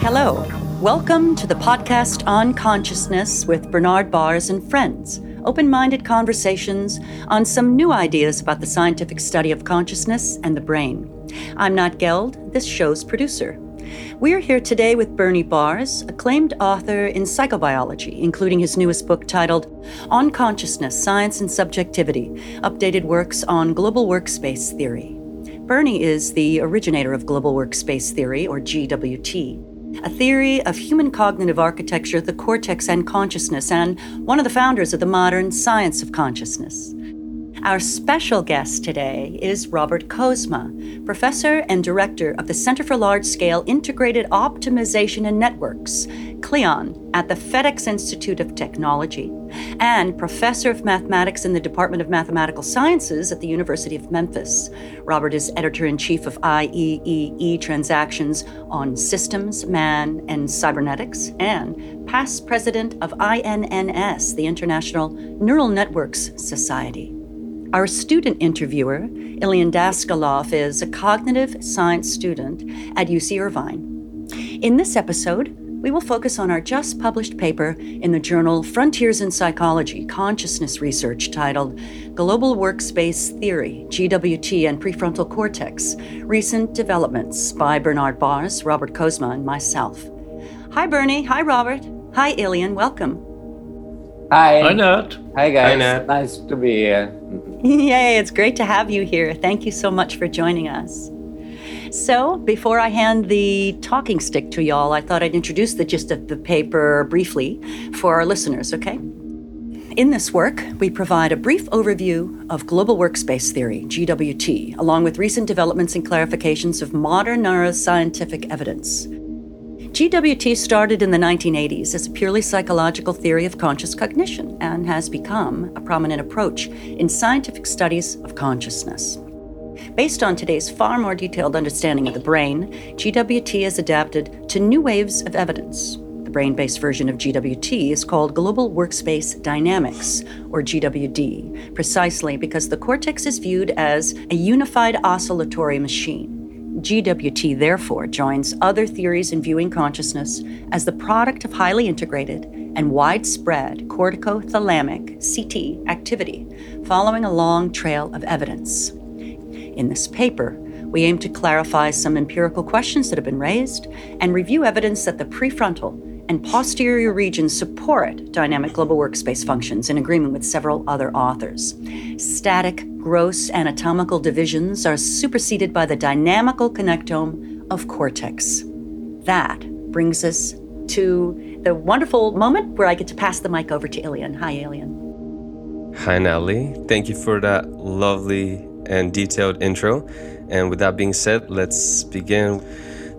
Hello. Welcome to the podcast on consciousness with Bernard Baars and friends. Open minded conversations on some new ideas about the scientific study of consciousness and the brain. I'm Nat Geld, this show's producer. We're here today with Bernie Baars, acclaimed author in psychobiology, including his newest book titled On Consciousness, Science and Subjectivity Updated Works on Global Workspace Theory. Bernie is the originator of Global Workspace Theory, or GWT, a theory of human cognitive architecture, the cortex, and consciousness, and one of the founders of the modern science of consciousness. Our special guest today is Robert Kozma, professor and director of the Center for Large Scale Integrated Optimization and Networks, CLION, at the FedEx Institute of Technology, and professor of mathematics in the Department of Mathematical Sciences at the University of Memphis. Robert is editor in chief of IEEE Transactions on Systems, Man, and Cybernetics, and past president of INNS, the International Neural Networks Society. Our student interviewer, Ilyan Daskalov, is a cognitive science student at UC Irvine. In this episode, we will focus on our just published paper in the journal Frontiers in Psychology Consciousness Research titled Global Workspace Theory, GWT, and Prefrontal Cortex Recent Developments by Bernard Baars, Robert Kozma, and myself. Hi, Bernie. Hi, Robert. Hi, Ilyan. Welcome. Hi. Hi, Nat. Hi, guys. Hi, Nat. Nice to be here. Yay, it's great to have you here. Thank you so much for joining us. So, before I hand the talking stick to y'all, I thought I'd introduce the gist of the paper briefly for our listeners, okay? In this work, we provide a brief overview of global workspace theory, GWT, along with recent developments and clarifications of modern neuroscientific evidence. GWT started in the 1980s as a purely psychological theory of conscious cognition and has become a prominent approach in scientific studies of consciousness. Based on today's far more detailed understanding of the brain, GWT is adapted to new waves of evidence. The brain based version of GWT is called Global Workspace Dynamics, or GWD, precisely because the cortex is viewed as a unified oscillatory machine. GWT, therefore, joins other theories in viewing consciousness as the product of highly integrated and widespread corticothalamic CT activity, following a long trail of evidence. In this paper, we aim to clarify some empirical questions that have been raised and review evidence that the prefrontal and posterior regions support dynamic global workspace functions in agreement with several other authors. Static, gross anatomical divisions are superseded by the dynamical connectome of cortex. That brings us to the wonderful moment where I get to pass the mic over to Ilyan. Hi, Ilyan. Hi, Natalie. Thank you for that lovely and detailed intro. And with that being said, let's begin.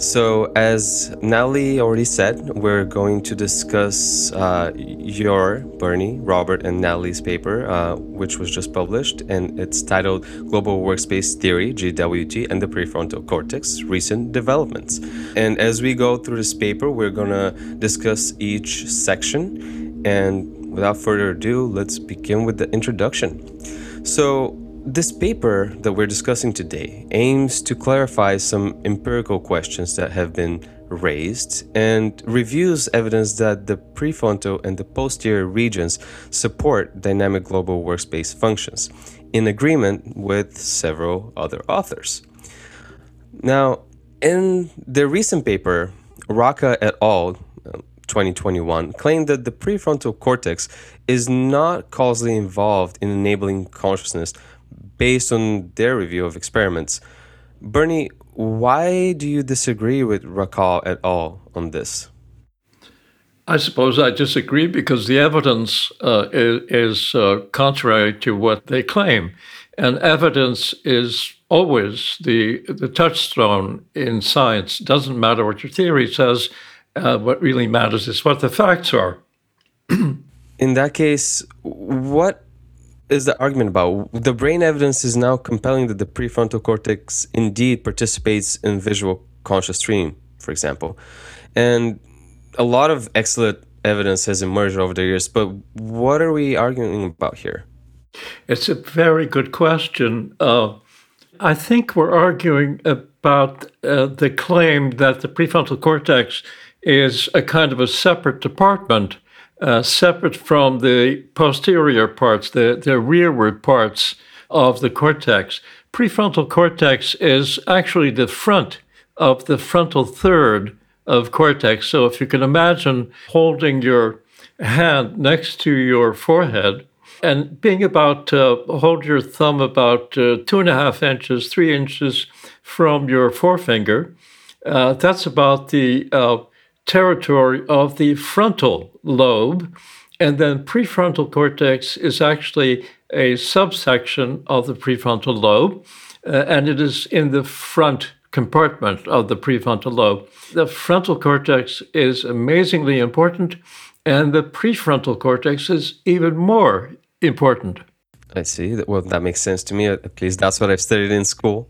So, as Natalie already said, we're going to discuss uh, your, Bernie, Robert, and Natalie's paper, uh, which was just published, and it's titled Global Workspace Theory, GWT, and the Prefrontal Cortex Recent Developments. And as we go through this paper, we're going to discuss each section. And without further ado, let's begin with the introduction. So, this paper that we're discussing today aims to clarify some empirical questions that have been raised and reviews evidence that the prefrontal and the posterior regions support dynamic global workspace functions in agreement with several other authors. Now, in the recent paper, Raccah et al. 2021 claimed that the prefrontal cortex is not causally involved in enabling consciousness based on their review of experiments. Bernie, why do you disagree with Raccah at all on this? I suppose I disagree because the evidence uh, is, is uh, contrary to what they claim. And evidence is always the, the touchstone in science. It doesn't matter what your theory says, uh, what really matters is what the facts are. in that case, what is the argument about? The brain evidence is now compelling that the prefrontal cortex indeed participates in visual conscious dream, for example. And a lot of excellent evidence has emerged over the years, but what are we arguing about here? It's a very good question. Uh, I think we're arguing about uh, the claim that the prefrontal cortex is a kind of a separate department, uh, separate from the posterior parts, the, the rearward parts of the cortex. Prefrontal cortex is actually the front of the frontal third of cortex. So if you can imagine holding your hand next to your forehead and being about, uh, hold your thumb about uh, two and a half inches, three inches from your forefinger. Uh, that's about the uh, territory of the frontal lobe. And then prefrontal cortex is actually a subsection of the prefrontal lobe, uh, and it is in the front compartment of the prefrontal lobe. The frontal cortex is amazingly important, and the prefrontal cortex is even more important. I see. Well, that makes sense to me. At least that's what I've studied in school.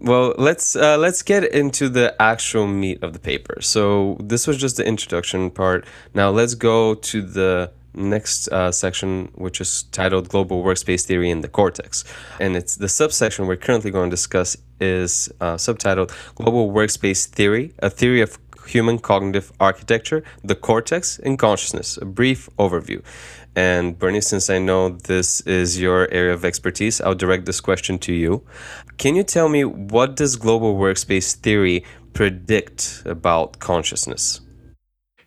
Well, let's uh, let's get into the actual meat of the paper. So this was just the introduction part. Now let's go to the next uh, section, which is titled Global Workspace Theory in the Cortex. And it's the subsection we're currently going to discuss is uh, subtitled Global Workspace Theory, a theory of human cognitive architecture, the cortex, and consciousness. A brief overview. And Bernie, since I know this is your area of expertise, I'll direct this question to you. Can you tell me what does global workspace theory predict about consciousness?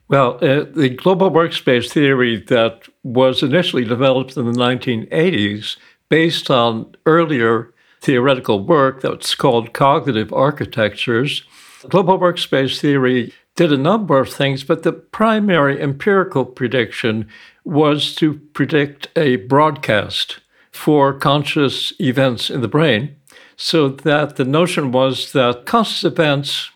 Well, uh, the global workspace theory that was initially developed in the 1980s, based on earlier theoretical work that's called cognitive architectures, global workspace theory did a number of things, but the primary empirical prediction was to predict a broadcast for conscious events in the brain, so that the notion was that conscious events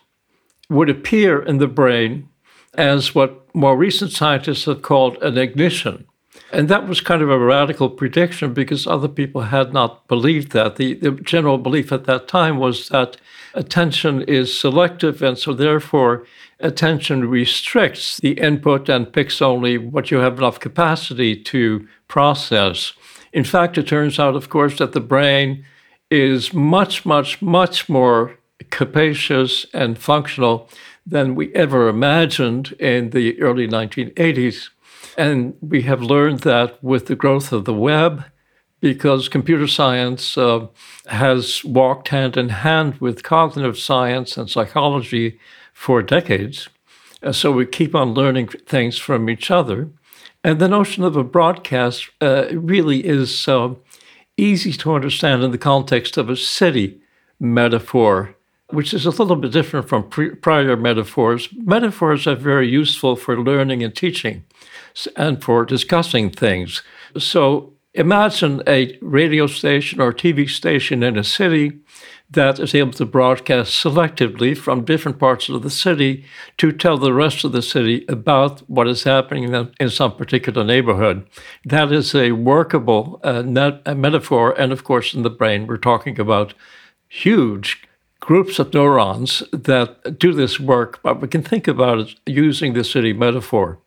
would appear in the brain as what more recent scientists have called an ignition. And that was kind of a radical prediction because other people had not believed that. The, the general belief at that time was that attention is selective, and so therefore attention restricts the input and picks only what you have enough capacity to process. In fact, it turns out, of course, that the brain is much, much, much more capacious and functional than we ever imagined in the early 1980s. And we have learned that with the growth of the web, because computer science uh, has walked hand in hand with cognitive science and psychology for decades. Uh, so we keep on learning things from each other. And the notion of a broadcast uh, really is uh, easy to understand in the context of a city metaphor, which is a little bit different from pre- prior metaphors. Metaphors are very useful for learning and teaching and for discussing things. So Imagine a radio station or TV station in a city that is able to broadcast selectively from different parts of the city to tell the rest of the city about what is happening in some particular neighborhood. That is a workable uh, net, a metaphor. And of course, in the brain, we're talking about huge groups of neurons that do this work, but we can think about it using the city metaphor.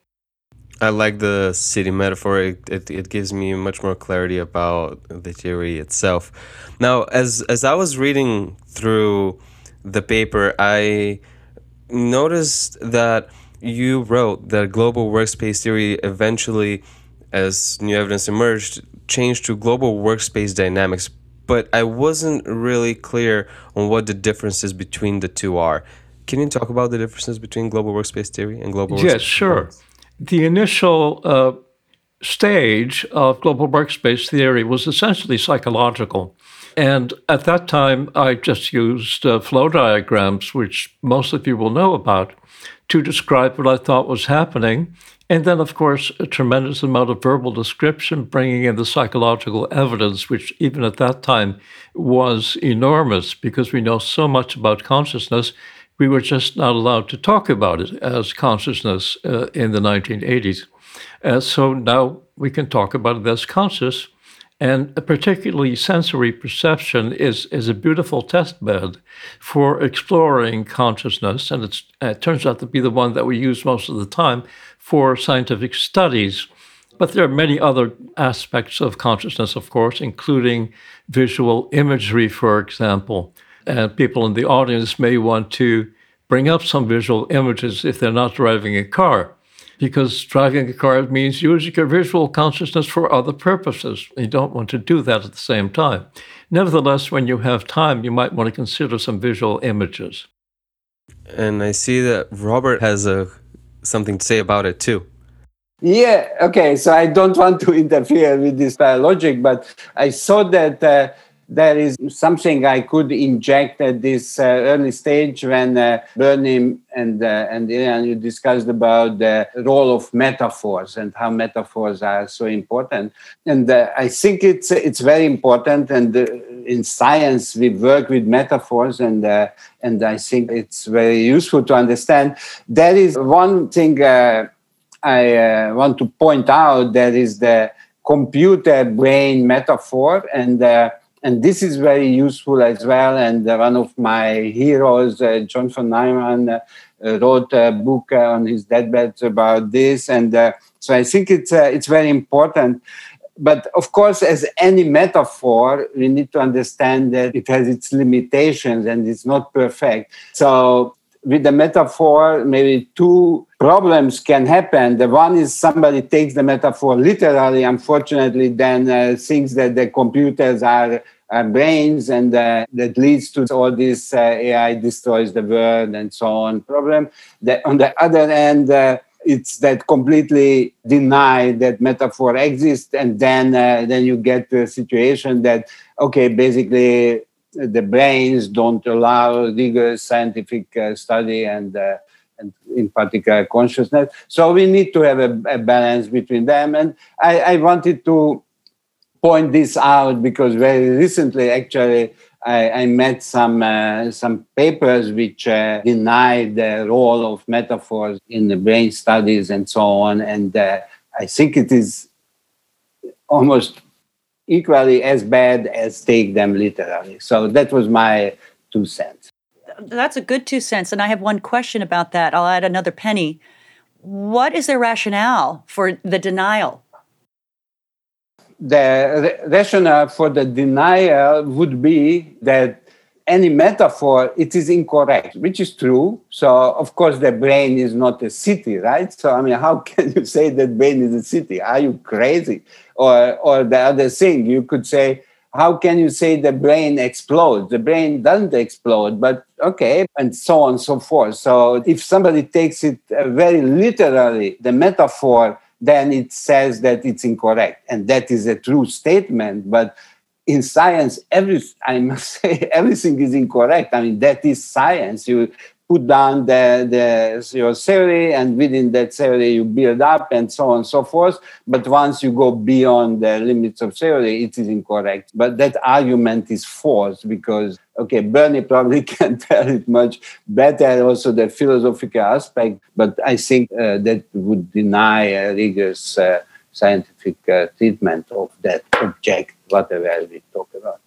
I like the city metaphor. It, it, it, gives me much more clarity about the theory itself. Now, as as I was reading through the paper, I noticed that you wrote that global workspace theory eventually, as new evidence emerged, changed to global workspace dynamics. But I wasn't really clear on what the differences between the two are. Can you talk about the differences between global workspace theory and global? Yes, sure the initial uh, stage of global workspace theory was essentially psychological. And at that time, I just used uh, flow diagrams, which most of you will know about, to describe what I thought was happening. And then, of course, a tremendous amount of verbal description, bringing in the psychological evidence, which even at that time was enormous because we know so much about consciousness we were just not allowed to talk about it as consciousness uh, in the 1980s. Uh, so now we can talk about it as conscious. And particularly sensory perception is, is a beautiful test bed for exploring consciousness. And it turns out to be the one that we use most of the time for scientific studies. But there are many other aspects of consciousness, of course, including visual imagery, for example. And people in the audience may want to bring up some visual images if they're not driving a car, because driving a car means using your visual consciousness for other purposes. You don't want to do that at the same time. Nevertheless, when you have time, you might want to consider some visual images. And I see that Robert has a, something to say about it too. Yeah, okay. So I don't want to interfere with this logic, but I saw that uh, there is something I could inject at this uh, early stage when uh, Bernie and uh, and Ian you discussed about the role of metaphors and how metaphors are so important. And uh, I think it's it's very important. And uh, in science, we work with metaphors, and uh, and I think it's very useful to understand. There is one thing I want to point out. That is the computer brain metaphor and and this is very useful as well. And uh, one of my heroes, uh, John von Neumann, uh, wrote a book on his deathbed about this. And so I think it's it's very important. But of course, as any metaphor, we need to understand that it has its limitations and it's not perfect. So with the metaphor, maybe two problems can happen. The one is somebody takes the metaphor literally, unfortunately, then uh, thinks that the computers are uh, brains, and uh, that leads to all this uh, AI destroys the world and so on problem. That on the other hand, uh, it's that completely deny that metaphor exists, and then uh, then you get to a situation that okay, basically the brains don't allow rigorous scientific uh, study and. and in particular consciousness. So we need to have a, a balance between them. And I, I wanted to point this out because very recently, actually, I, I met some uh, some papers which uh, denied the role of metaphors in the brain studies and so on, and uh, I think it is almost equally as bad as take them literally. So that was my two cents. That's a good two cents, and I have one question about that. I'll add another penny. What is the rationale for the denial the rationale for the denial would be that any metaphor it is incorrect which is true. So of course the brain is not a city right? So i mean how can you say that brain is a city? Are you crazy? Or or the other thing you could say how can you say the brain explodes? The brain doesn't explode but okay and so on and so forth. So if somebody takes it very literally the metaphor then it says that it's incorrect. And that is a true statement. But in science, every I must say everything is incorrect. I mean, that is science. You put down the, the your theory and within that theory you build up and so on and so forth. But once you go beyond the limits of theory it is incorrect. But that argument is false because okay bernie probably can tell it much better also the philosophical aspect. But i think uh, that would deny a rigorous uh, scientific uh, treatment of that object whatever we talk about.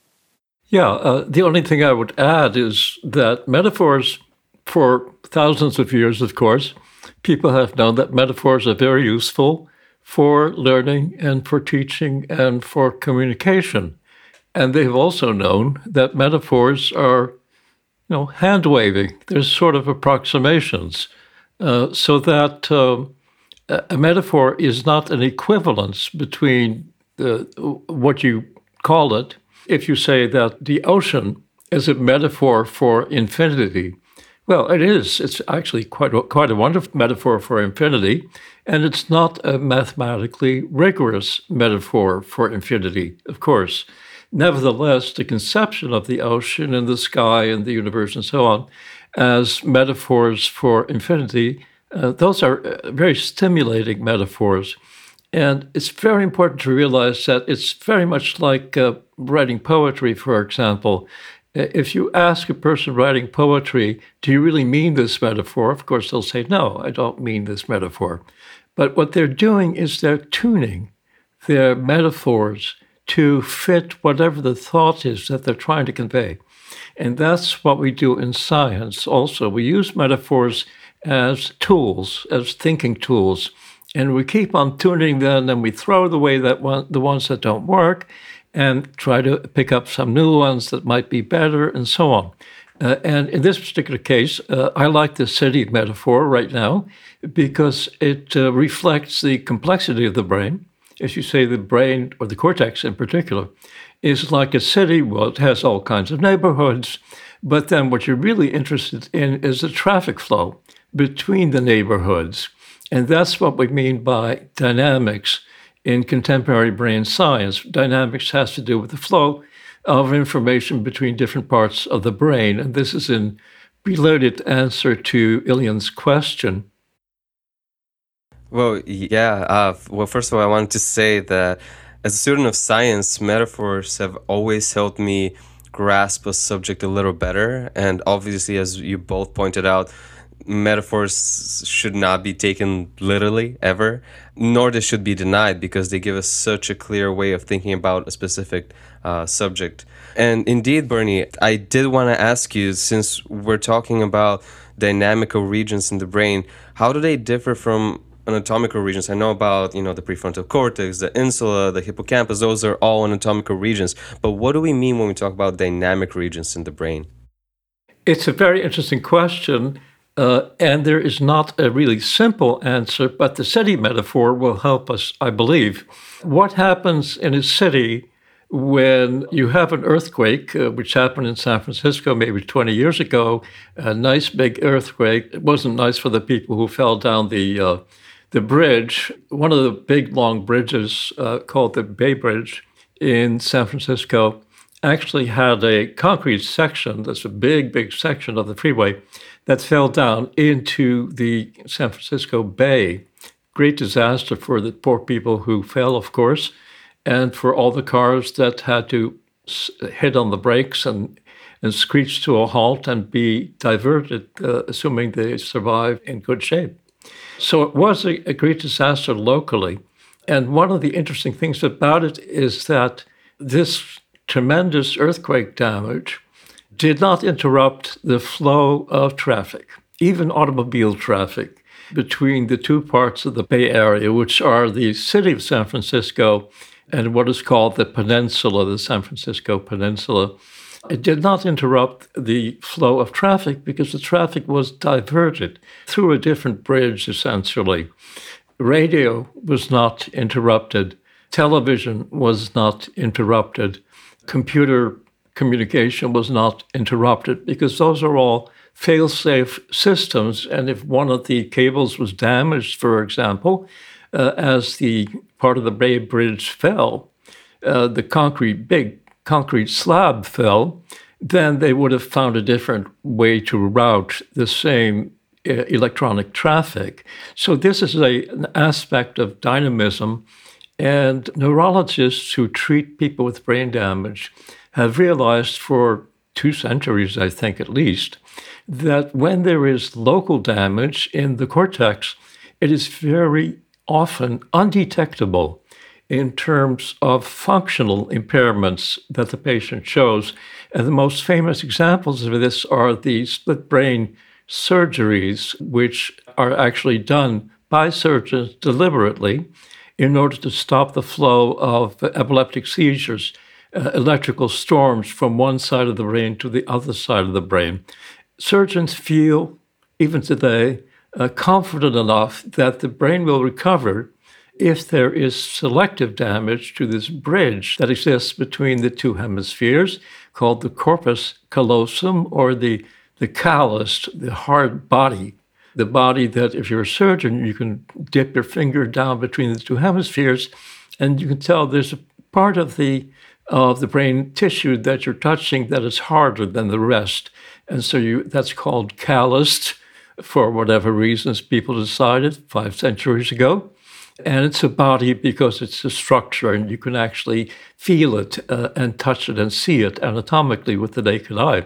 Yeah, uh, the only thing I would add is that metaphors for thousands of years, of course, people have known that metaphors are very useful for learning and for teaching and for communication. And they've also known that metaphors are, you know, hand waving. There's sort of approximations, uh, so that uh, a metaphor is not an equivalence between the, what you call it. If you say that the ocean is a metaphor for infinity, well, it is. It's actually quite a, quite a wonderful metaphor for infinity, and it's not a mathematically rigorous metaphor for infinity, of course. Nevertheless, the conception of the ocean and the sky and the universe and so on as metaphors for infinity, uh, those are uh, very stimulating metaphors. And it's very important to realize that it's very much like uh, writing poetry, for example Uh, if you ask a person writing poetry, do you really mean this metaphor? Of course, they'll say, no, I don't mean this metaphor. But what they're doing is they're tuning their metaphors to fit whatever the thought is that they're trying to convey. And that's what we do in science also. We use metaphors as tools, as thinking tools. And we keep on tuning them, and we throw away that one, the ones that don't work, and try to pick up some new ones that might be better, and so on. Uh, and in this particular case, uh, I like the city metaphor right now because it uh, reflects the complexity of the brain. As you say, the brain, or the cortex in particular, is like a city. Well, it has all kinds of neighborhoods. But then what you're really interested in is the traffic flow between the neighborhoods. And that's what we mean by dynamics in contemporary brain science. Dynamics has to do with the flow of information between different parts of the brain. And this is in related answer to Ilian's question. Well, yeah. Uh, well, first of all, I wanted to say that as a student of science, metaphors have always helped me grasp a subject a little better. And obviously, as you both pointed out, metaphors should not be taken literally ever, nor they should be denied because they give us such a clear way of thinking about a specific uh, subject. And indeed, Bernie, I did want to ask you since we're talking about dynamical regions in the brain, how do they differ from anatomical regions? I know about, you know, the prefrontal cortex, the insula, the hippocampus, those are all anatomical regions. But what do we mean when we talk about dynamic regions in the brain? It's a very interesting question. Uh, and there is not a really simple answer, but the city metaphor will help us, I believe. What happens in a city when you have an earthquake, uh, which happened in San Francisco maybe 20 years ago, a nice big earthquake. It wasn't nice for the people who fell down the uh, the bridge. One of the big long bridges uh, called the Bay Bridge in San Francisco actually had a concrete section. That's a big, big section of the freeway that fell down into the San Francisco Bay. Great disaster for the poor people who fell, of course and for all the cars that had to hit on the brakes and and screech to a halt and be diverted, uh, assuming they survived in good shape. So it was a, a great disaster locally. And one of the interesting things about it is that this tremendous earthquake damage did not interrupt the flow of traffic, even automobile traffic, between the two parts of the Bay Area, which are the city of San Francisco and what is called the peninsula, the San Francisco Peninsula. It did not interrupt the flow of traffic because the traffic was diverted through a different bridge, essentially. Radio was not interrupted, television was not interrupted, computer communication was not interrupted because those are all fail safe systems. And if one of the cables was damaged, for example, uh, as the part of the Bay Bridge fell, uh, the concrete, big concrete slab fell, then they would have found a different way to route the same uh, electronic traffic. So, this is a, an aspect of dynamism. And neurologists who treat people with brain damage have realized for two centuries, I think at least, that when there is local damage in the cortex, it is very often undetectable in terms of functional impairments that the patient shows. And the most famous examples of this are the split brain surgeries, which are actually done by surgeons deliberately in order to stop the flow of epileptic seizures, uh, electrical storms from one side of the brain to the other side of the brain. Surgeons feel, even today, uh, confident enough that the brain will recover if there is selective damage to this bridge that exists between the two hemispheres called the corpus callosum or the, the callus, the hard body. The body that, if you're a surgeon, you can dip your finger down between the two hemispheres and you can tell there's a part of the of the brain tissue that you're touching that is harder than the rest. And so you that's called calloused for whatever reasons people decided five centuries ago. And it's a body because it's a structure and you can actually feel it uh, and touch it and see it anatomically with the naked eye.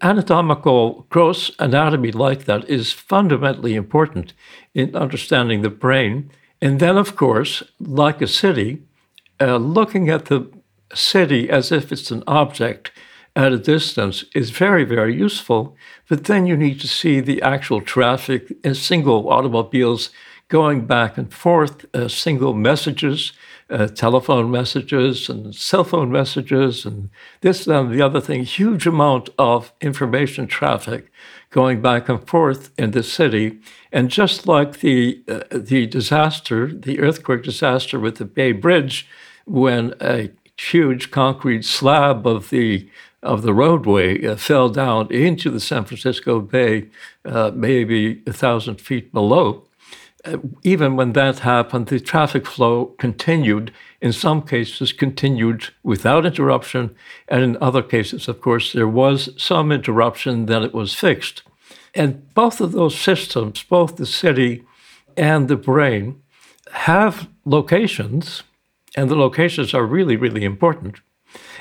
Anatomical gross anatomy like that is fundamentally important in understanding the brain. And then, of course, like a city, uh, looking at the city as if it's an object at a distance is very, very useful. But then you need to see the actual traffic, and single automobiles going back and forth, uh, single messages, uh, telephone messages, and cell phone messages, and this and the other thing. Huge amount of information traffic going back and forth in the city. And just like the uh, the disaster, the earthquake disaster with the Bay Bridge, when a huge concrete slab of the of the roadway uh, fell down into the San Francisco Bay, uh, maybe a thousand feet below. Uh, even when that happened, the traffic flow continued. In some cases, continued without interruption, and in other cases, of course, there was some interruption. Then it was fixed, and both of those systems, both the city and the brain, have locations, and the locations are really, really important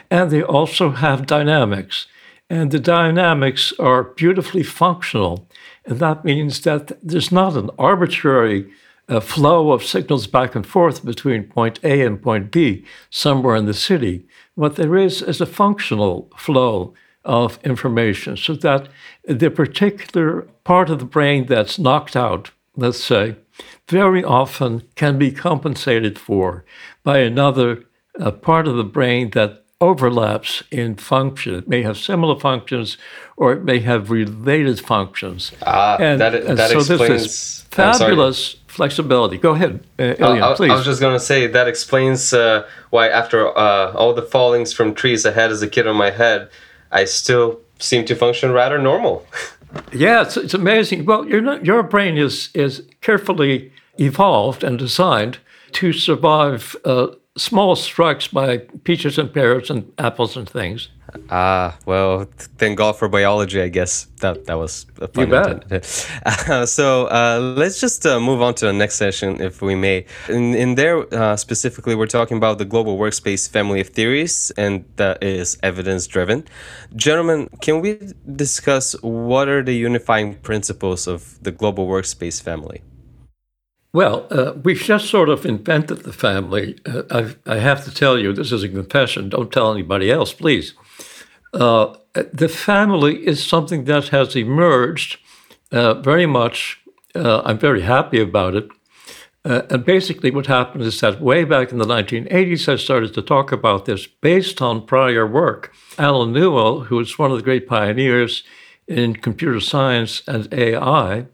and they also have dynamics. And the dynamics are beautifully functional. And that means that there's not an arbitrary uh, flow of signals back and forth between point A and point B somewhere in the city. What there is is a functional flow of information so that the particular part of the brain that's knocked out, let's say, very often can be compensated for by another uh, part of the brain that overlaps in function. It may have similar functions or it may have related functions. Ah, and, that, that so explains. This fabulous flexibility. Go ahead, uh, Ilian, I, please. I was just going to say that explains uh, why, after uh, all the fallings from trees I had as a kid on my head, I still seem to function rather normal. yeah, it's, it's amazing. Well, your, your brain is, is carefully evolved and designed to survive uh, small strikes by peaches and pears and apples and things. Ah, well, thank God for biology, I guess. That that was a fun you bet. Uh, so uh, let's just uh, move on to the next session, if we may. In, in there, uh, specifically, we're talking about the global workspace family of theories, and that is evidence driven. Gentlemen, can we discuss what are the unifying principles of the global workspace family? Well, uh, we've just sort of invented the family. Uh, I, have to tell you, this is a confession. Don't tell anybody else, please. Uh, the family is something that has emerged uh, very much. Uh, I'm very happy about it. Uh, and basically, what happened is that way back in the 1980s, I started to talk about this based on prior work. Allen Newell, who was one of the great pioneers in computer science and AI,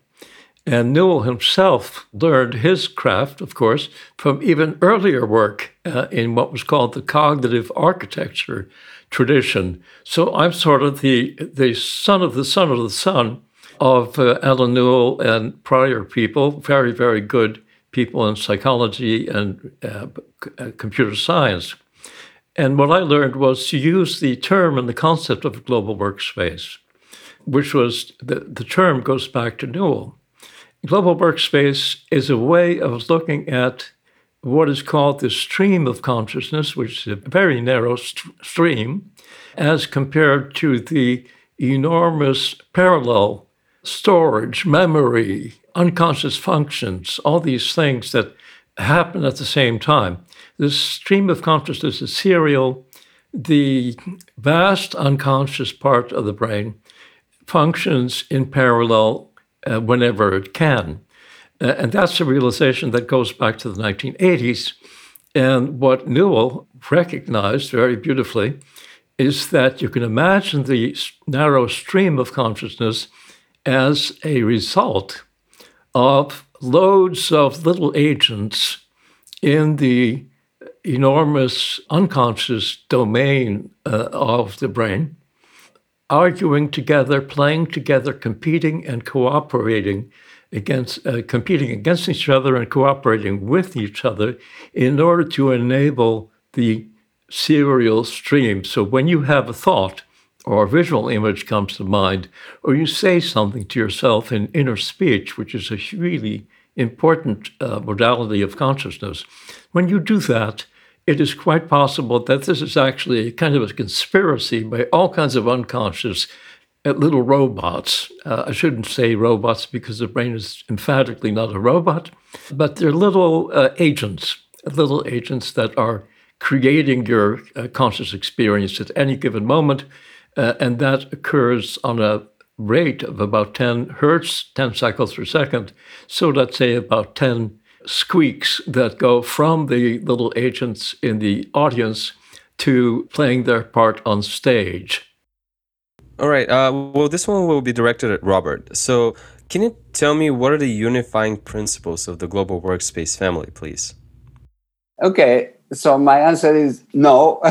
and Newell himself learned his craft, of course, from even earlier work uh, in what was called the cognitive architecture tradition. So I'm sort of the, the son of the son of the son of uh, Allen Newell and prior people, very, very good people in psychology and uh, uh computer science. And what I learned was to use the term and the concept of global workspace, which was the, the term goes back to Newell. Global workspace is a way of looking at what is called the stream of consciousness, which is a very narrow st- stream, as compared to the enormous parallel storage, memory, unconscious functions, all these things that happen at the same time. This stream of consciousness is serial. The vast unconscious part of the brain functions in parallel uh, whenever it can. Uh, and that's a realization that goes back to the 1980s. And what Newell recognized very beautifully is that you can imagine the narrow stream of consciousness as a result of loads of little agents in the enormous unconscious domain uh, of the brain arguing together, playing together, competing and cooperating against uh, competing against each other and cooperating with each other in order to enable the serial stream. So when you have a thought or a visual image comes to mind, or you say something to yourself in inner speech, which is a really important uh, modality of consciousness, when you do that, it is quite possible that this is actually kind of a conspiracy by all kinds of unconscious uh, little robots. Uh, I shouldn't say robots because the brain is emphatically not a robot, but they're little uh, agents, little agents that are creating your uh, conscious experience at any given moment. Uh, and that occurs on a rate of about 10 hertz, 10 cycles per second. So let's say about 10 squeaks that go from the little agents in the audience to playing their part on stage. All right. Uh, well, this one will be directed at Robert. So, can you tell me what are the unifying principles of the global workspace family, please? Okay, so my answer is no.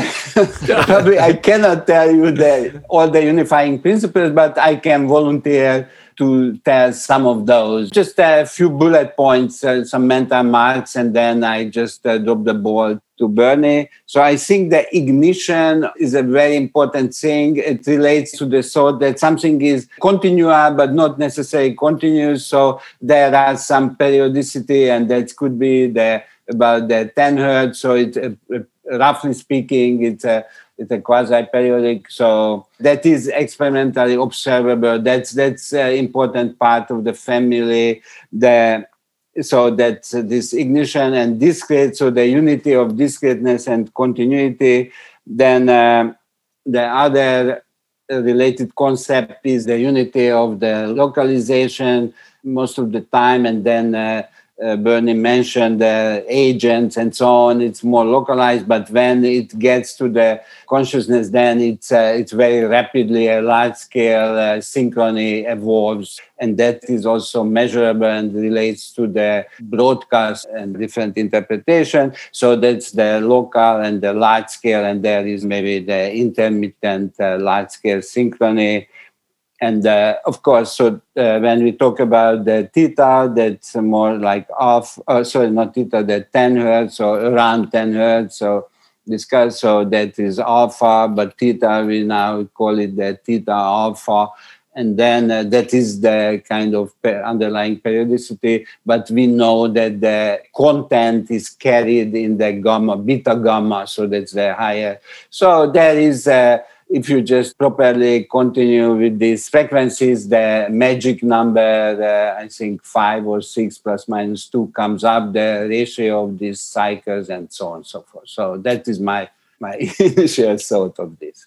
Probably I cannot tell you the, all the unifying principles, but I can volunteer to tell some of those. Just a few bullet points, uh, some mental marks, and then I just uh, drop the ball to Bernie. So I think the ignition is a very important thing. It relates to the thought that something is continual, but not necessarily continuous. So there are some periodicity, and that could be the about the 10 hertz. So it, uh, roughly speaking, it's a it's a quasi-periodic. So that is experimentally observable. That's that's an important part of the family. The so that this ignition and discrete, so the unity of discreteness and continuity. Then uh, the other related concept is the unity of the localization most of the time, and then uh, uh, Bernie mentioned the agents and so on. It's more localized, but when it gets to the consciousness, then it's uh, it's very rapidly a large scale uh, synchrony evolves, and that is also measurable and relates to the broadcast and different interpretation. So that's the local and the large scale, and there is maybe the intermittent uh, large scale synchrony and uh, of course, so uh, when we talk about the theta, that's more like off, uh, sorry, not theta, the 10 hertz or around 10 hertz. So discuss, so that is alpha, but theta, we now call it the theta alpha. And then uh, that is the kind of underlying periodicity, but we know that the content is carried in the gamma, beta gamma, so that's the higher. So there is a if you just properly continue with these frequencies, the magic number, uh, I think five or six plus minus two comes up, the ratio of these cycles and so on and so forth. So that is my, my initial thought of this.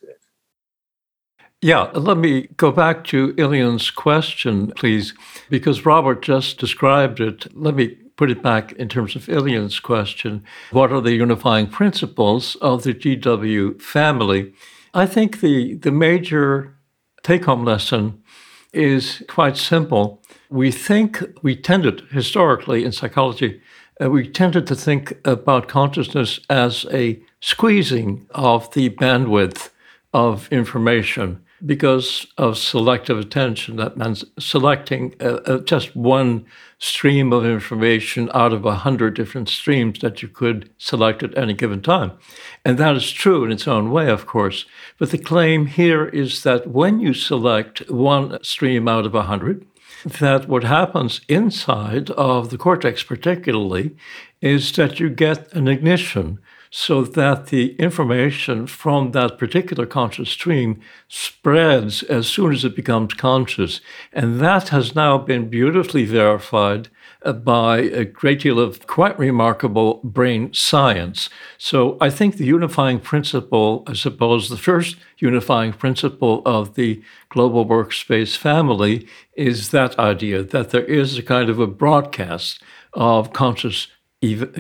Yeah, let me go back to Ilian's question, please, because Robert just described it. Let me put it back in terms of Ilian's question. What are the unifying principles of the GW family? I think the, the major take home lesson is quite simple. We think, we tended historically in psychology, uh, we tended to think about consciousness as a squeezing of the bandwidth of information because of selective attention. That means selecting uh, uh, just one stream of information out of a hundred different streams that you could select at any given time. And that is true in its own way, of course. But the claim here is that when you select one stream out of a hundred, that what happens inside of the cortex, particularly, is that you get an ignition so that the information from that particular conscious stream spreads as soon as it becomes conscious. And that has now been beautifully verified uh, by a great deal of quite remarkable brain science. So I think the unifying principle, I suppose, the first unifying principle of the global workspace family is that idea that there is a kind of a broadcast of conscious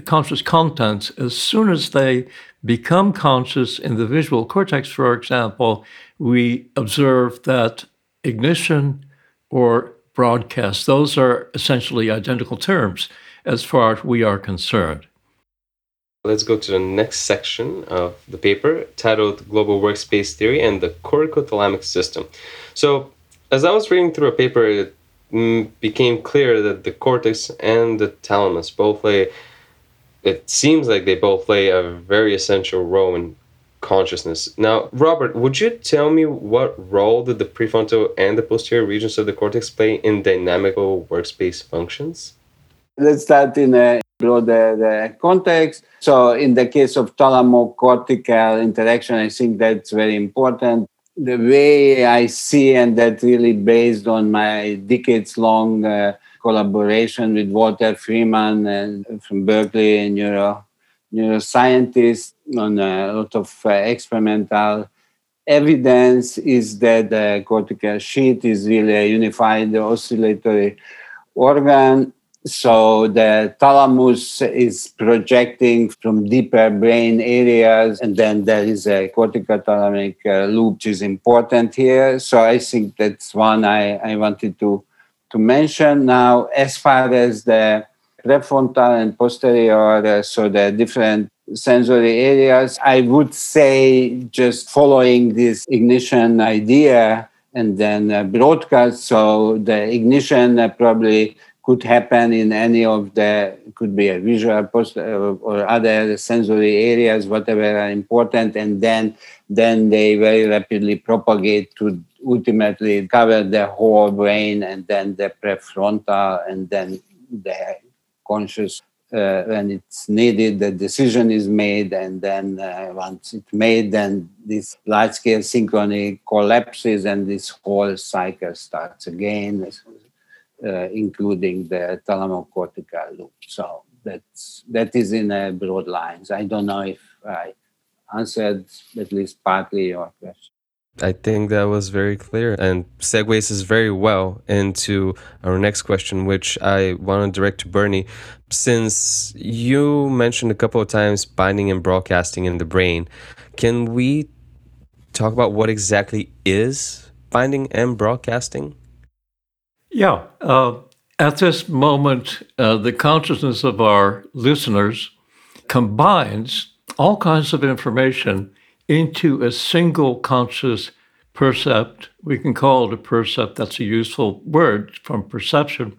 conscious contents as soon as they become conscious in the visual cortex, for example, we observe that ignition or broadcast, those are essentially identical terms as far as we are concerned. Let's go to the next section of the paper titled Global Workspace Theory and the Corticothalamic System. So, as I was reading through a paper, it became clear that the cortex and the thalamus both play it seems like they both play a very essential role in consciousness. Now, Robert, would you tell me what role did the prefrontal and the posterior regions of the cortex play in dynamical workspace functions? Let's start in a broader context. So, in the case of thalamocortical interaction, I think that's very important. The way I see, and that really based on my decades long uh, collaboration with Walter Freeman and from Berkeley, and neuro, neuroscientist on a lot of uh, experimental evidence is that the cortical sheath is really a unified oscillatory organ. So the thalamus is projecting from deeper brain areas, and then there is a corticothalamic uh, loop, which is important here. So I think that's one I, I wanted to, to mention. Now, as far as the prefrontal and posterior, uh, so the different sensory areas. I would say just following this ignition idea and then uh, broadcast. So the ignition uh, probably could happen in any of the could be a visual post uh, or other sensory areas whatever are important and then then they very rapidly propagate to ultimately cover the whole brain and then the prefrontal and then the conscious uh, when it's needed, the decision is made, and then uh, once it's made, then this large scale synchrony collapses, and this whole cycle starts again, including the thalamocortical loop. So that's that is in uh, broad lines. I don't know if I answered at least partly your question. I think that was very clear and segues us very well into our next question, which I want to direct to Bernie. Since you mentioned a couple of times binding and broadcasting in the brain, can we talk about what exactly is binding and broadcasting? Yeah. Uh, at this moment, uh, the consciousness of our listeners combines all kinds of information into a single conscious percept. We can call it a percept, that's a useful word from perception,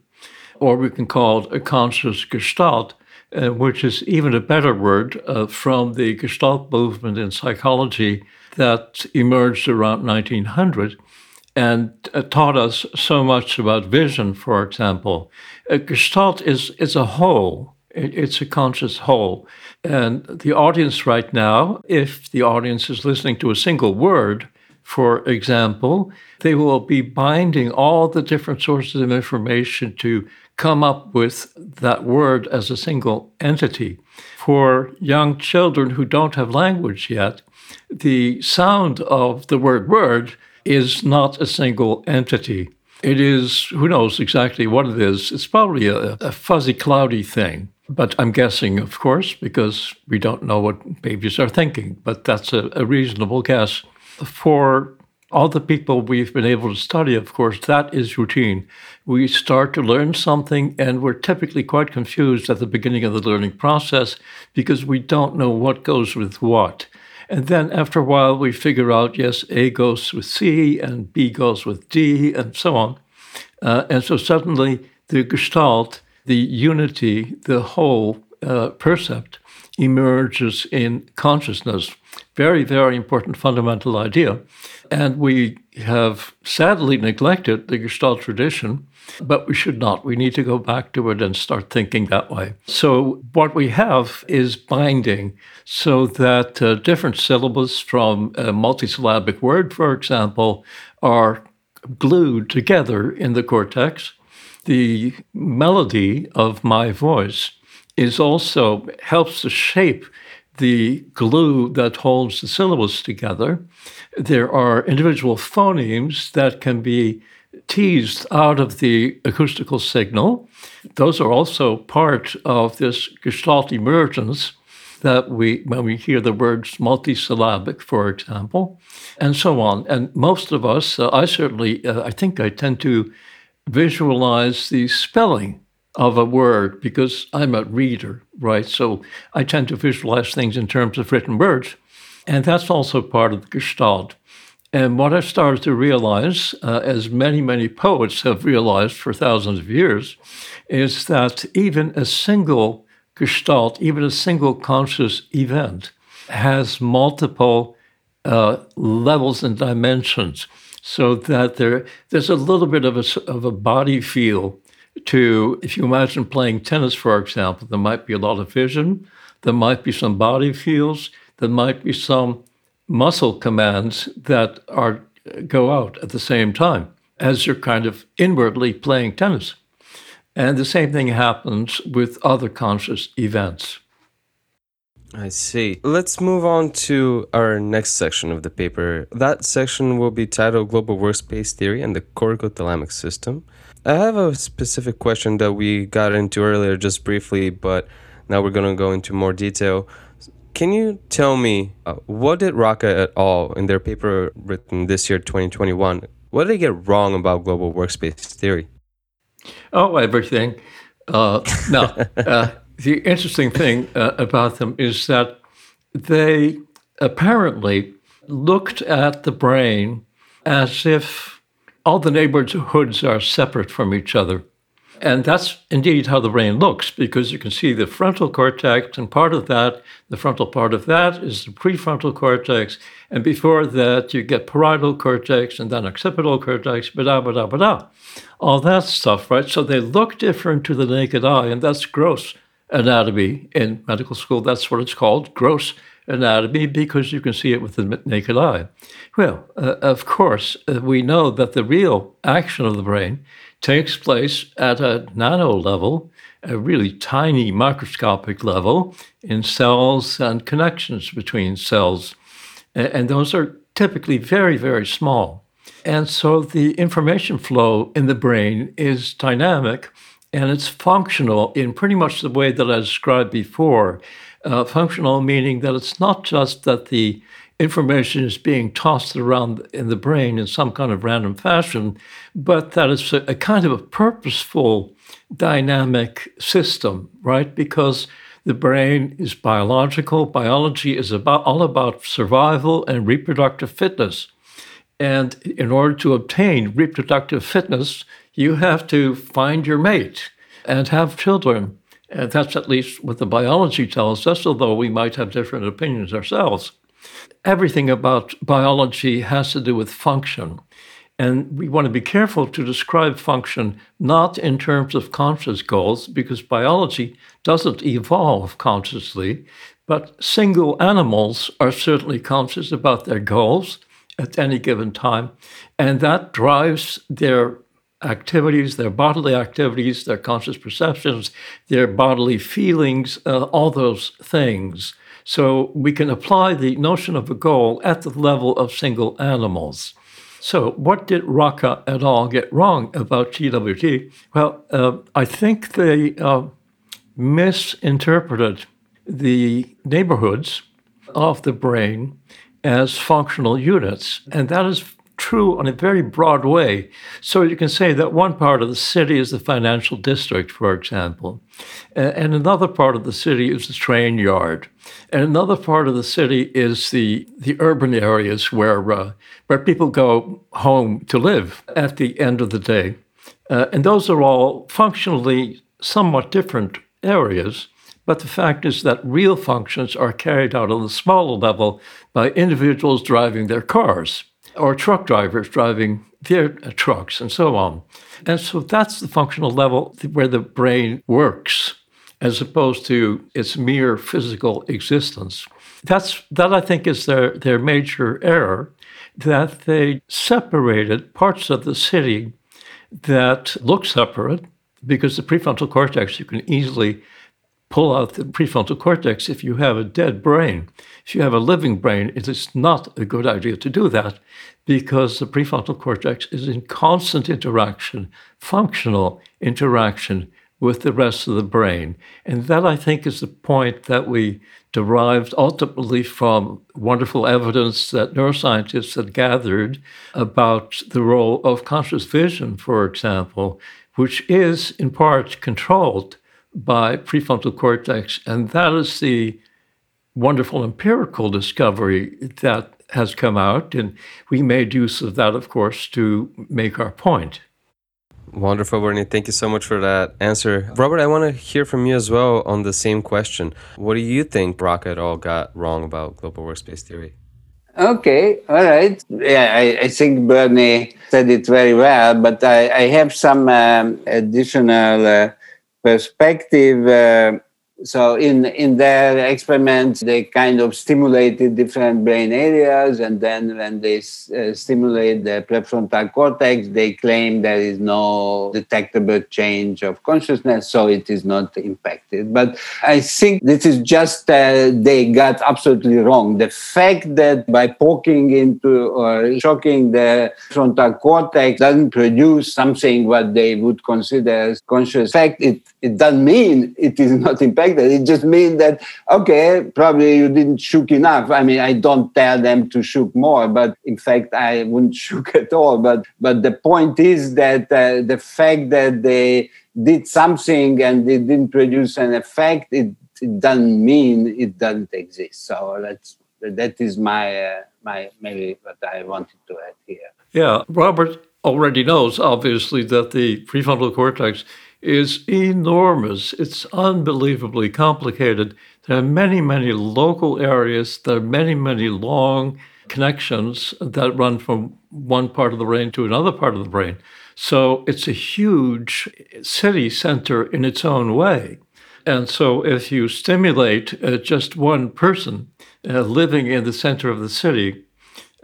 or we can call it a conscious gestalt, uh, which is even a better word uh, from the gestalt movement in psychology that emerged around 1900 and uh, taught us so much about vision, for example. A gestalt is, is a whole, it's a conscious whole. And the audience right now, if the audience is listening to a single word, for example, they will be binding all the different sources of information to come up with that word as a single entity. For young children who don't have language yet, the sound of the word word is not a single entity. It is, who knows exactly what it is. It's probably a, a fuzzy, cloudy thing. But I'm guessing, of course, because we don't know what babies are thinking. But that's a, a reasonable guess. For all the people we've been able to study, of course, that is routine. We start to learn something, and we're typically quite confused at the beginning of the learning process because we don't know what goes with what. And then after a while, we figure out yes, A goes with C, and B goes with D, and so on. Uh, and so suddenly, the gestalt the unity, the whole uh, percept emerges in consciousness. Very, very important fundamental idea. And we have sadly neglected the Gestalt tradition, but we should not. We need to go back to it and start thinking that way. So, what we have is binding so that uh, different syllables from a multisyllabic word, for example, are glued together in the cortex the melody of my voice is also helps to shape the glue that holds the syllables together. There are individual phonemes that can be teased out of the acoustical signal. Those are also part of this gestalt emergence that we, when we hear the words multisyllabic, for example, and so on. And most of us, uh, I certainly, uh, I think I tend to visualize the spelling of a word because I'm a reader, right? So I tend to visualize things in terms of written words. And that's also part of the Gestalt. And what I started to realize, uh, as many, many poets have realized for thousands of years, is that even a single Gestalt, even a single conscious event, has multiple uh, levels and dimensions so that there there's a little bit of a, of a body feel to if you imagine playing tennis for example there might be a lot of vision there might be some body feels there might be some muscle commands that are go out at the same time as you're kind of inwardly playing tennis and the same thing happens with other conscious events I see. Let's move on to our next section of the paper. That section will be titled Global Workspace Theory and the Corticothalamic System. I have a specific question that we got into earlier just briefly, but now we're going to go into more detail. Can you tell me uh, what did Raccah et al. in their paper written this year, 2021, what did they get wrong about global workspace theory? Oh, everything. Uh, no, uh, the interesting thing uh, about them is that they apparently looked at the brain as if all the neighborhoods are separate from each other. And that's indeed how the brain looks because you can see the frontal cortex, and part of that, the frontal part of that, is the prefrontal cortex. And before that, you get parietal cortex and then occipital cortex, blah, blah, blah, blah. All that stuff, right? So they look different to the naked eye, and that's gross anatomy in medical school. That's what it's called gross anatomy because you can see it with the naked eye. Well, uh, of course, uh, we know that the real action of the brain takes place at a nano level, a really tiny microscopic level in cells and connections between cells. And those are typically very, very small. And so the information flow in the brain is dynamic and it's functional in pretty much the way that I described before. Uh, functional meaning that it's not just that the information is being tossed around in the brain in some kind of random fashion, but that it's a, a kind of a purposeful dynamic system, right? Because the brain is biological. Biology is about all about survival and reproductive fitness. And in order to obtain reproductive fitness, you have to find your mate and have children. And that's at least what the biology tells us, although we might have different opinions ourselves everything about biology has to do with function. And we want to be careful to describe function not in terms of conscious goals, because biology doesn't evolve consciously, but single animals are certainly conscious about their goals at any given time. And that drives their activities, their bodily activities, their conscious perceptions, their bodily feelings, uh, all those things. So we can apply the notion of a goal at the level of single animals. So, what did Raccah et al. get wrong about GWT? Well, uh, I think they uh, misinterpreted the neighborhoods of the brain as functional units. And that is true on a very broad way. So you can say that one part of the city is the financial district, for example, and another part of the city is the train yard, and another part of the city is the the urban areas where uh, where people go home to live at the end of the day, uh, and those are all functionally somewhat different areas. But the fact is that real functions are carried out on the smaller level by individuals driving their cars or truck drivers driving their uh, trucks and so on. And so that's the functional level where the brain works as opposed to its mere physical existence. That's that I think is their, their major error, that they separated parts of the city that look separate, because the prefrontal cortex you can easily pull out the prefrontal cortex if you have a dead brain. If you have a living brain, it is not a good idea to do that because the prefrontal cortex is in constant interaction, functional interaction with the rest of the brain. And that, I think, is the point that we derived ultimately from wonderful evidence that neuroscientists had gathered about the role of conscious vision, for example, which is in part controlled by prefrontal cortex. And that is the wonderful empirical discovery that has come out. And we made use of that, of course, to make our point. Wonderful, Bernie. Thank you so much for that answer. Robert, I want to hear from you as well on the same question. What do you think Raccah et al. got wrong about global workspace theory? Okay, all right. Yeah, I, I think Bernie said it very well, but I, I have some um, additional uh, perspective. Uh, so in in their experiments they kind of stimulated different brain areas and then when they uh, stimulate the prefrontal cortex they claim there is no detectable change of consciousness so it is not impacted but i think this is just uh, they got absolutely wrong the fact that by poking into or shocking the frontal cortex doesn't produce something what they would consider as conscious fact it it doesn't mean it is not impacted. It just means that, okay, probably you didn't shook enough. I mean, I don't tell them to shook more, but in fact, I wouldn't shook at all. But, but the point is that uh, the fact that they did something and they didn't produce an effect, it, it doesn't mean it doesn't exist. So that's, that is my, uh, my, maybe what I wanted to add here. Yeah, Robert already knows, obviously, that the prefrontal cortex is enormous. It's unbelievably complicated. There are many, many local areas. There are many, many long connections that run from one part of the brain to another part of the brain. So it's a huge city center in its own way. And so if you stimulate uh, just one person uh, living in the center of the city,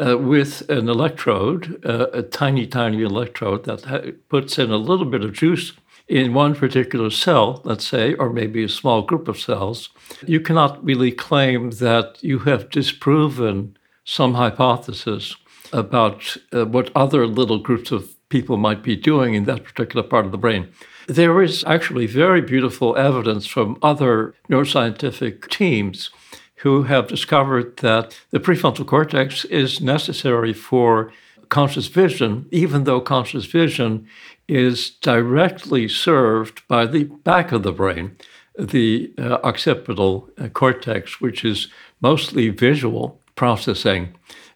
uh, with an electrode, uh, a tiny, tiny electrode that ha- puts in a little bit of juice in one particular cell, let's say, or maybe a small group of cells, you cannot really claim that you have disproven some hypothesis about uh, what other little groups of people might be doing in that particular part of the brain. There is actually very beautiful evidence from other neuroscientific teams who have discovered that the prefrontal cortex is necessary for conscious vision, even though conscious vision is directly served by the back of the brain, the uh, occipital uh, cortex, which is mostly visual processing.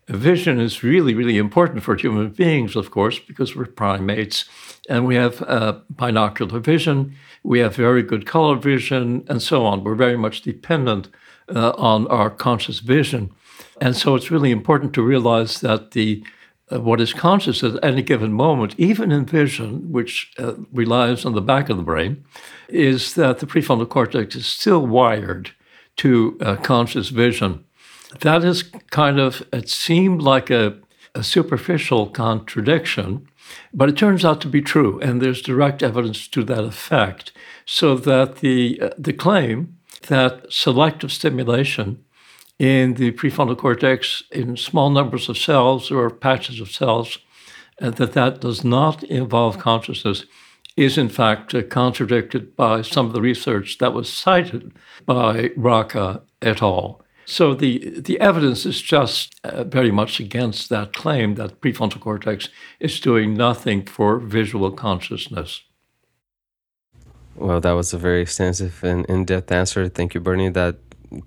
Vision is really, really important for human beings, of course, because we're primates and we have uh, binocular vision, we have very good color vision, and so on. We're very much dependent uh, on our conscious vision. And so it's really important to realize that the what is conscious at any given moment, even in vision, which uh, relies on the back of the brain, is that the prefrontal cortex is still wired to uh, conscious vision. That is kind of, it seemed like a, a superficial contradiction, but it turns out to be true, and there's direct evidence to that effect. So that the, uh, the claim that selective stimulation in the prefrontal cortex in small numbers of cells or patches of cells, and that that does not involve consciousness is in fact uh, contradicted by some of the research that was cited by Raccah et al. So the, the evidence is just uh, very much against that claim that prefrontal cortex is doing nothing for visual consciousness. Well, that was a very extensive and in-depth answer. Thank you, Bernie. That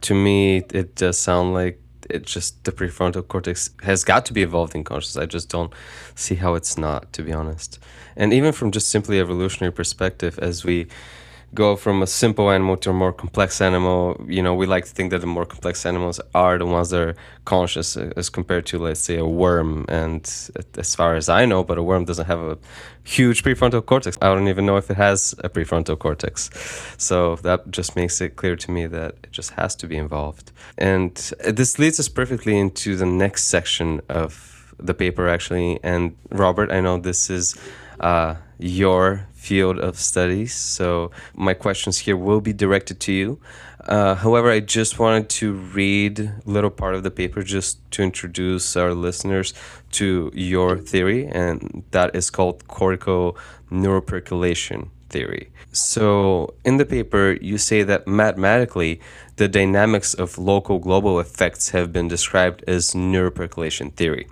to me, it does sound like it just the prefrontal cortex has got to be involved in consciousness. I just don't see how it's not, to be honest. And even from just simply evolutionary perspective, as we go from a simple animal to a more complex animal, you know, we like to think that the more complex animals are the ones that are conscious uh, as compared to, let's say, a worm. And as far as I know, but a worm doesn't have a huge prefrontal cortex. I don't even know if it has a prefrontal cortex. So that just makes it clear to me that it just has to be involved. And this leads us perfectly into the next section of the paper, actually. And Robert, I know this is uh, your field of studies. So my questions here will be directed to you. Uh, however, I just wanted to read a little part of the paper just to introduce our listeners to your theory, and that is called cortical neuropercolation theory. So, in the paper, you say that mathematically, the dynamics of local global effects have been described as neuropercolation theory.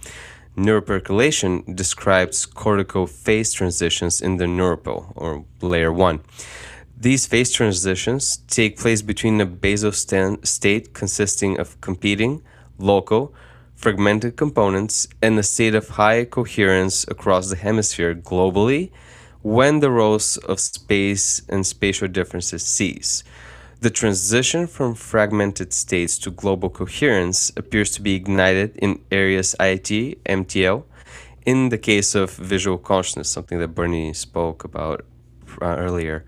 Neuropercolation describes cortical phase transitions in the neuropil, or layer 1. These phase transitions take place between a basal state consisting of competing, local, fragmented components and a state of high coherence across the hemisphere globally when the roles of space and spatial differences cease. The transition from fragmented states to global coherence appears to be ignited in areas IT, MTL, in the case of visual consciousness, something that Bernie spoke about uh, earlier.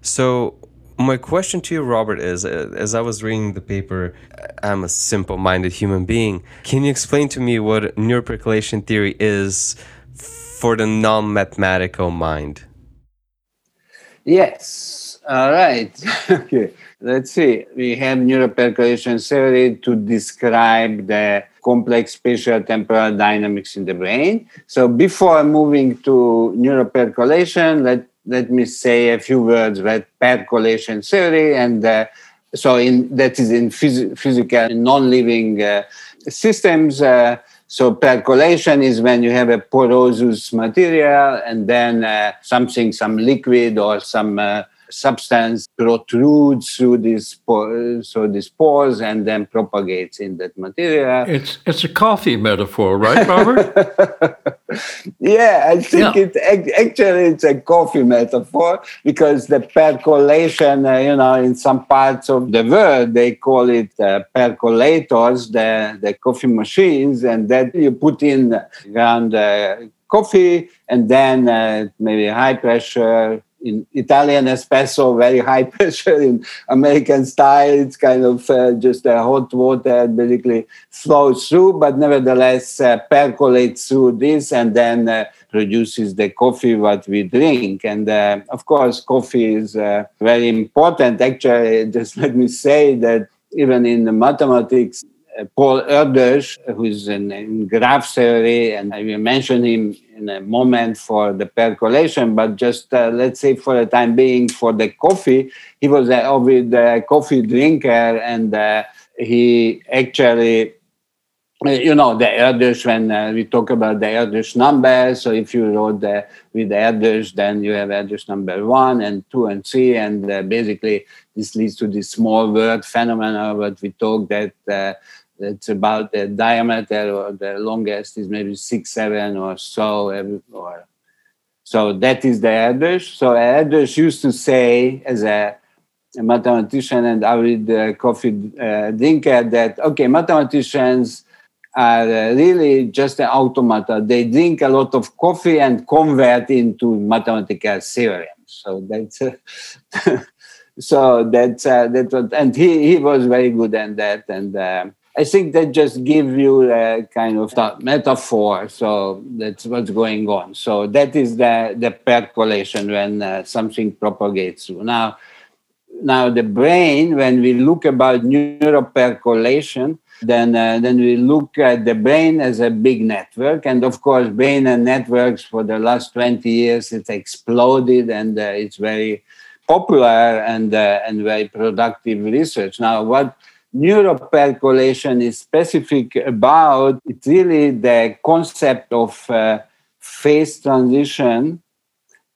So, my question to you, Robert, is uh, as I was reading the paper, I'm a simple minded human being. Can you explain to me what neuropercolation theory is for the non mathematical mind? Yes. All right. okay. Let's see. We have neuropercolation theory to describe the complex spatial temporal dynamics in the brain. So before moving to neuropercolation, let let me say a few words about percolation theory and uh, so in that is in phys- physical non-living uh, systems uh, so percolation is when you have a porous material and then uh, something some liquid or some uh, substance protrudes through these pores, so these pores and then propagates in that material. It's it's a coffee metaphor, right, Robert? yeah, I think yeah. it actually it's a coffee metaphor because the percolation, uh, you know, in some parts of the world they call it uh, percolators, the the coffee machines, and that you put in ground uh, coffee and then uh, maybe high pressure in Italian espresso, very high pressure. In American style, it's kind of uh, just a hot water basically flows through, but nevertheless uh, percolates through this and then uh, produces the coffee what we drink. And uh, of course, coffee is uh, very important. Actually, just let me say that even in the mathematics, Paul Erdős, who's in, in, graph theory, and I will mention him in a moment for the percolation, but just uh, let's say for the time being, for the coffee, he was a avid uh, coffee drinker, and uh, he actually, uh, you know, the Erdős, when uh, we talk about the Erdős number, so if you wrote the, with the Erdős, then you have Erdős number one and two and three, and basically this leads to this small world phenomenon but we talk that it's about the diameter or the longest is maybe six, seven or so. Or, so that is the Erdős. So Erdős used to say as a, a mathematician and avid uh, coffee uh, drinker that, okay, mathematicians are uh, really just an automata. They drink a lot of coffee and convert into mathematical theorems. So that's so that's uh, that was, and he he was very good at that and. Uh, I think that just gives you a kind of metaphor. So that's what's going on. So that is the, the percolation when uh, something propagates through. Now, now the brain, when we look about neuropercolation, then uh, then we look at the brain as a big network, and of course, brain and networks for the last twenty years it's exploded, and uh, it's very popular and uh, and very productive research. Now, what neuropercolation is specific about it's really the concept of uh, phase transition.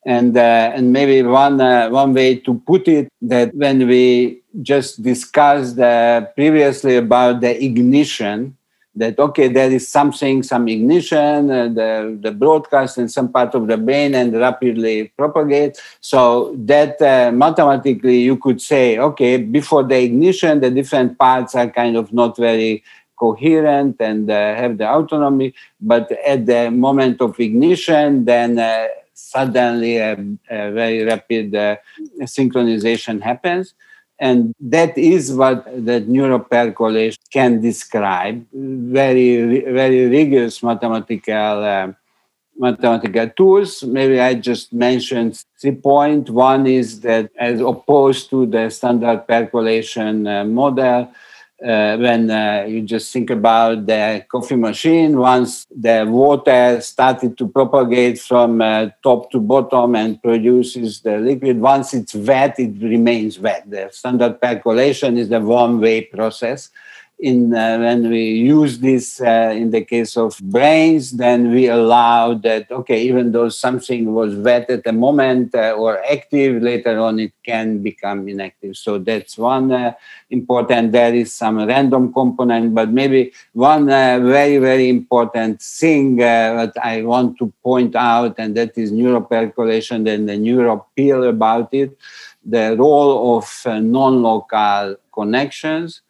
And uh, and maybe one uh, one way to put it that when we just discussed uh, previously about the ignition that okay there is something some ignition uh, the the broadcast in some part of the brain and rapidly propagate. So that uh, mathematically you could say okay before the ignition the different parts are kind of not very coherent and uh, have the autonomy. But at the moment of ignition then uh, suddenly a, a, very rapid uh, synchronization happens and that is what that neuropercolation can describe. Very, very rigorous mathematical uh, mathematical tools. Maybe I just mentioned three points. One is that as opposed to the standard percolation uh, model, uh, when uh, you just think about the coffee machine, once the water started to propagate from uh, top to bottom and produces the liquid, once it's wet, it remains wet. The standard percolation is the one way process in uh, when we use this uh, in the case of brains then we allow that okay even though something was wet at the moment uh, or active later on it can become inactive. So that's one uh, important. There is some random component but maybe one uh, very very important thing uh, that i want to point out and that is neuropercolation and the neuropil about it the role of non-local connections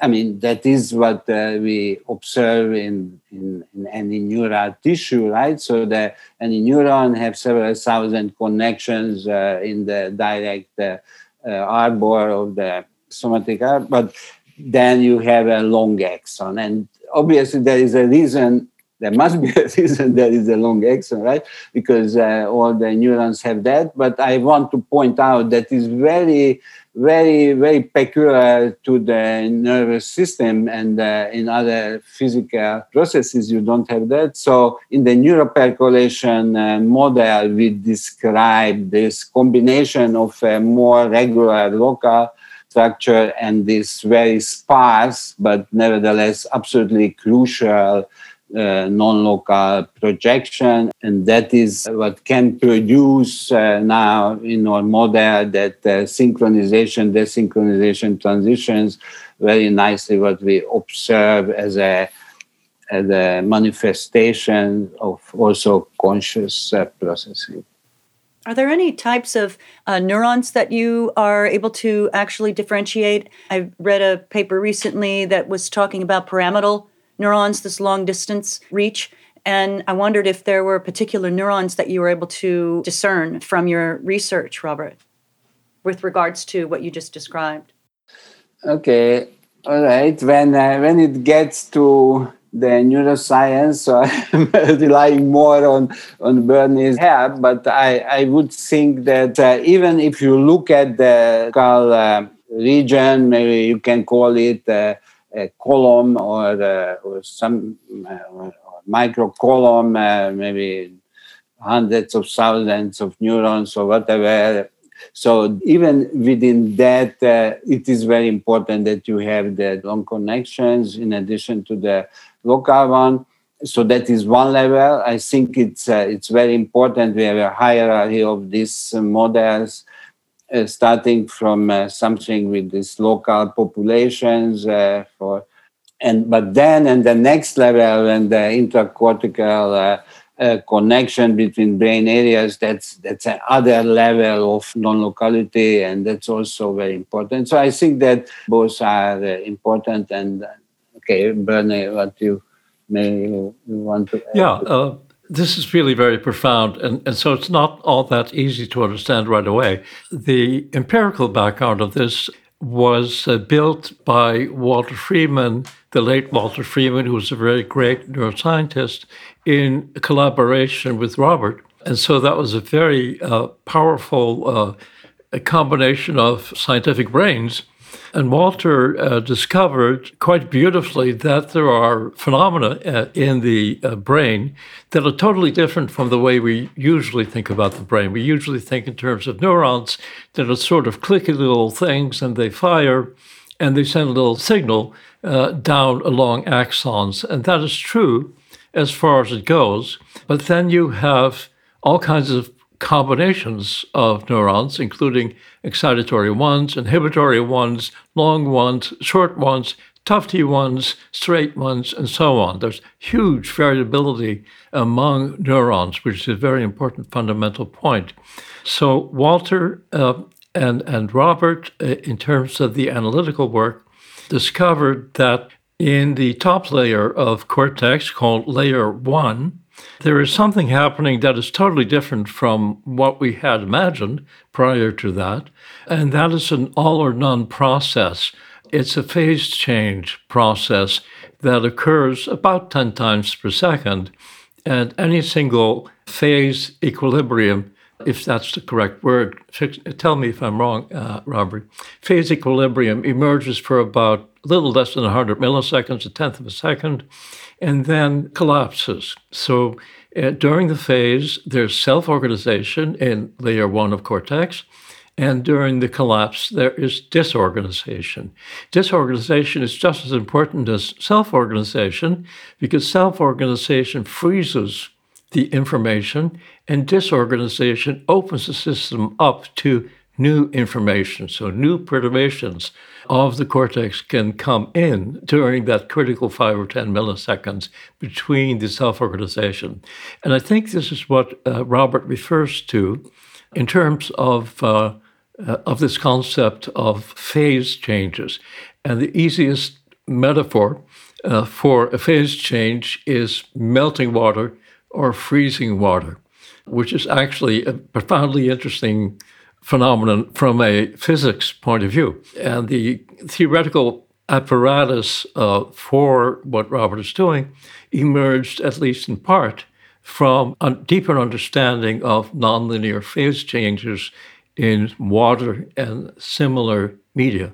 I mean, that is what uh, we observe in, in, in, any neural tissue, right? So that any neuron have several thousand connections uh, in the direct uh, uh, arbor of the somatic arbor, but then you have a long axon. And obviously, there is a reason there must be a reason there is a long axon, right? Because uh, all the neurons have that. But I want to point out that is very, very, very peculiar to the nervous system, and uh, in other physical processes you don't have that. So in the neuropercolation uh, model, we describe this combination of a more regular local structure and this very sparse but nevertheless absolutely crucial uh, non-local projection and that is what can produce uh, now in our model that uh, synchronization desynchronization transitions very nicely what we observe as a as a manifestation of also conscious uh, processing are there any types of uh, neurons that you are able to actually differentiate? I read a paper recently that was talking about pyramidal neurons, this long distance reach. And I wondered if there were particular neurons that you were able to discern from your research, Robert, with regards to what you just described. Okay, all right. When uh, when it gets to the neuroscience, so I'm relying more on on Bernie's help. But I I would think that uh, even if you look at the uh, region, maybe you can call it uh, a column or, uh, or some uh, micro column, uh, maybe hundreds of thousands of neurons or whatever. So even within that, uh, it is very important that you have the long connections in addition to the local one. So that is one level. I think it's uh, it's very important. We have a hierarchy of these models starting from uh, something with these local populations uh, for and but then and the next level and the intercortical uh, connection between brain areas that's that's another level of non-locality and that's also very important. So i think that both are uh, important and okay bernie what you may want to yeah this is really very profound, and, and so it's not all that easy to understand right away. The empirical background of this was uh, built by Walter Freeman, the late Walter Freeman, who was a very great neuroscientist, in collaboration with Robert. And so that was a very uh, powerful uh, combination of scientific brains and Walter uh, discovered quite beautifully that there are phenomena uh, in the uh, brain that are totally different from the way we usually think about the brain. We usually think in terms of neurons that are sort of clicky little things and they fire and they send a little signal uh, down along axons. And that is true as far as it goes. But then you have all kinds of combinations of neurons, including excitatory ones, inhibitory ones, long ones, short ones, tufty ones, straight ones, and so on. There's huge variability among neurons, which is a very important fundamental point. So, Walter uh, and, and Robert, uh, in terms of the analytical work, discovered that in the top layer of cortex, called layer one, there is something happening that is totally different from what we had imagined prior to that, and that is an all or none process. It's a phase change process that occurs about 10 times per second, and any single phase equilibrium, if that's the correct word, tell me if I'm wrong, uh, Robert, phase equilibrium emerges for about a little less than 100 milliseconds, a tenth of a second and then collapses. So uh, during the phase, there's self organization in layer one of cortex. And during the collapse, there is disorganization. Disorganization is just as important as self organization because self organization freezes the information, and disorganization opens the system up to new information. So, new perturbations of the cortex can come in during that critical five or 10 milliseconds between the self organization. And I think this is what uh, Robert refers to in terms of, uh, uh, of this concept of phase changes. And the easiest metaphor uh, for a phase change is melting water or freezing water, which is actually a profoundly interesting phenomenon from a physics point of view. And the theoretical apparatus uh, for what Robert is doing emerged, at least in part, from a deeper understanding of nonlinear phase changes in water and similar media.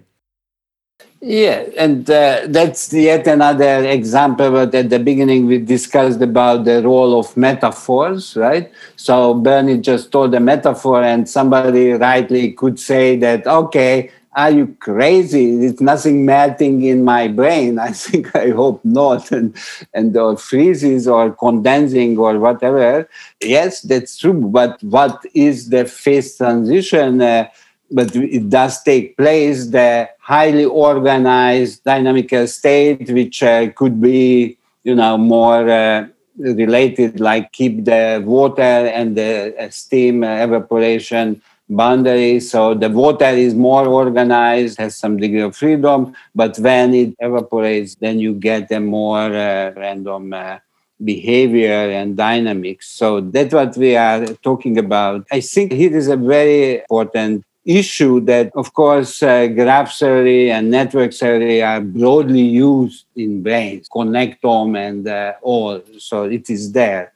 Yeah, and uh, that's yet another example. But at the beginning, we discussed about the role of metaphors, right? So Bernie just told a metaphor, and somebody rightly could say that, okay, are you crazy? It's nothing melting in my brain. I think I hope not, and and or freezes or condensing or whatever. Yes, that's true. But what is the phase transition? Uh, but it does take place. The highly organized dynamical state, which uh, could be, you know, more uh, related, like keep the water and the uh, steam evaporation boundary. So the water is more organized, has some degree of freedom, but when it evaporates, then you get a more uh, random uh, behavior and dynamics. So that's what we are talking about. I think here is a very important issue that, of course, uh, graph theory and network theory are broadly used in brains, connectome and uh, all. So it is there.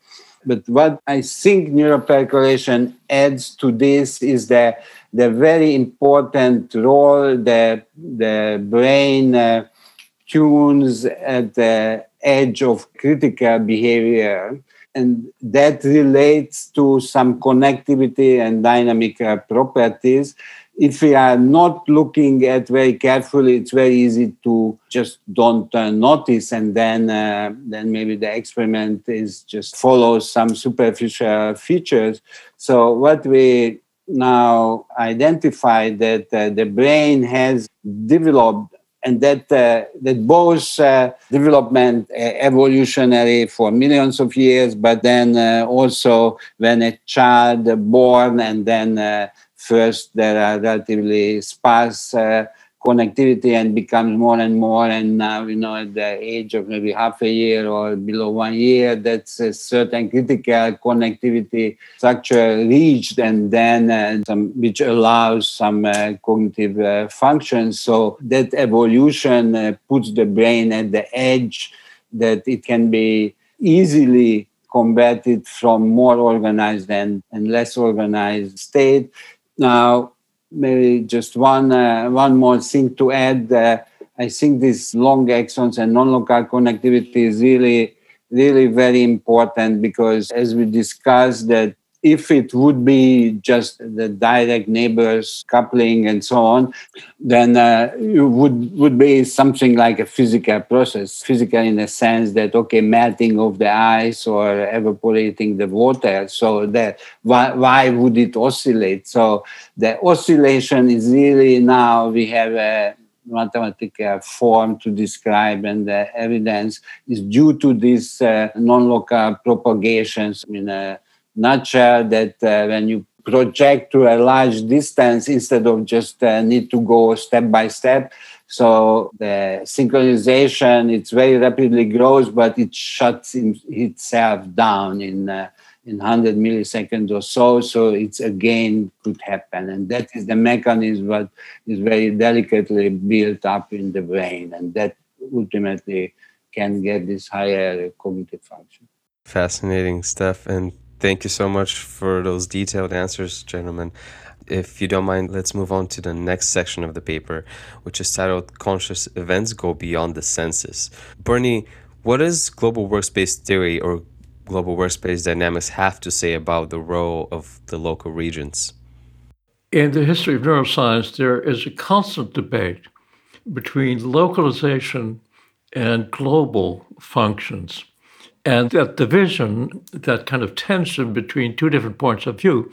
But what I think neuropercolation adds to this is the, the very important role that the brain uh, tunes at the edge of critical behavior. And that relates to some connectivity and dynamic uh, properties if we are not looking at very carefully, it's very easy to just don't uh, notice, and then uh, then maybe the experiment is just follows some superficial features. So what we now identify that uh, the brain has developed and that uh, that both uh, development uh, evolutionary for millions of years, but then uh, also when a child born and then uh, first there are relatively sparse uh, connectivity and becomes more and more and now you know at the age of maybe half a year or below one year that's a certain critical connectivity structure reached and then uh, some which allows some uh, cognitive uh, functions so that evolution uh, puts the brain at the edge that it can be easily combated from more organized and, and less organized state. Now, maybe just one uh, one more thing to add. Uh, I think these long axons and non-local connectivity is really really very important because, as we discussed, that if it would be just the direct neighbors coupling and so on, then uh, it would would be something like a physical process, physical in the sense that okay, melting of the ice or evaporating the water. So that why why would it oscillate? So the oscillation is really now we have a mathematical form to describe and the evidence is due to these uh, non-local propagations in a nutshell that uh, when you project to a large distance instead of just uh, need to go step by step. So the synchronization it's very rapidly grows but it shuts in, itself down in uh, in 100 milliseconds or so. So it's again could happen. And that is the mechanism that is very delicately built up in the brain and that ultimately can get this higher cognitive function. Fascinating stuff. And Thank you so much for those detailed answers, gentlemen. If you don't mind, let's move on to the next section of the paper, which is titled Conscious Events Go Beyond the Senses. Bernie, what does global workspace theory or global workspace dynamics have to say about the role of the local regions? In the history of neuroscience, there is a constant debate between localization and global functions. And that division, that kind of tension between two different points of view,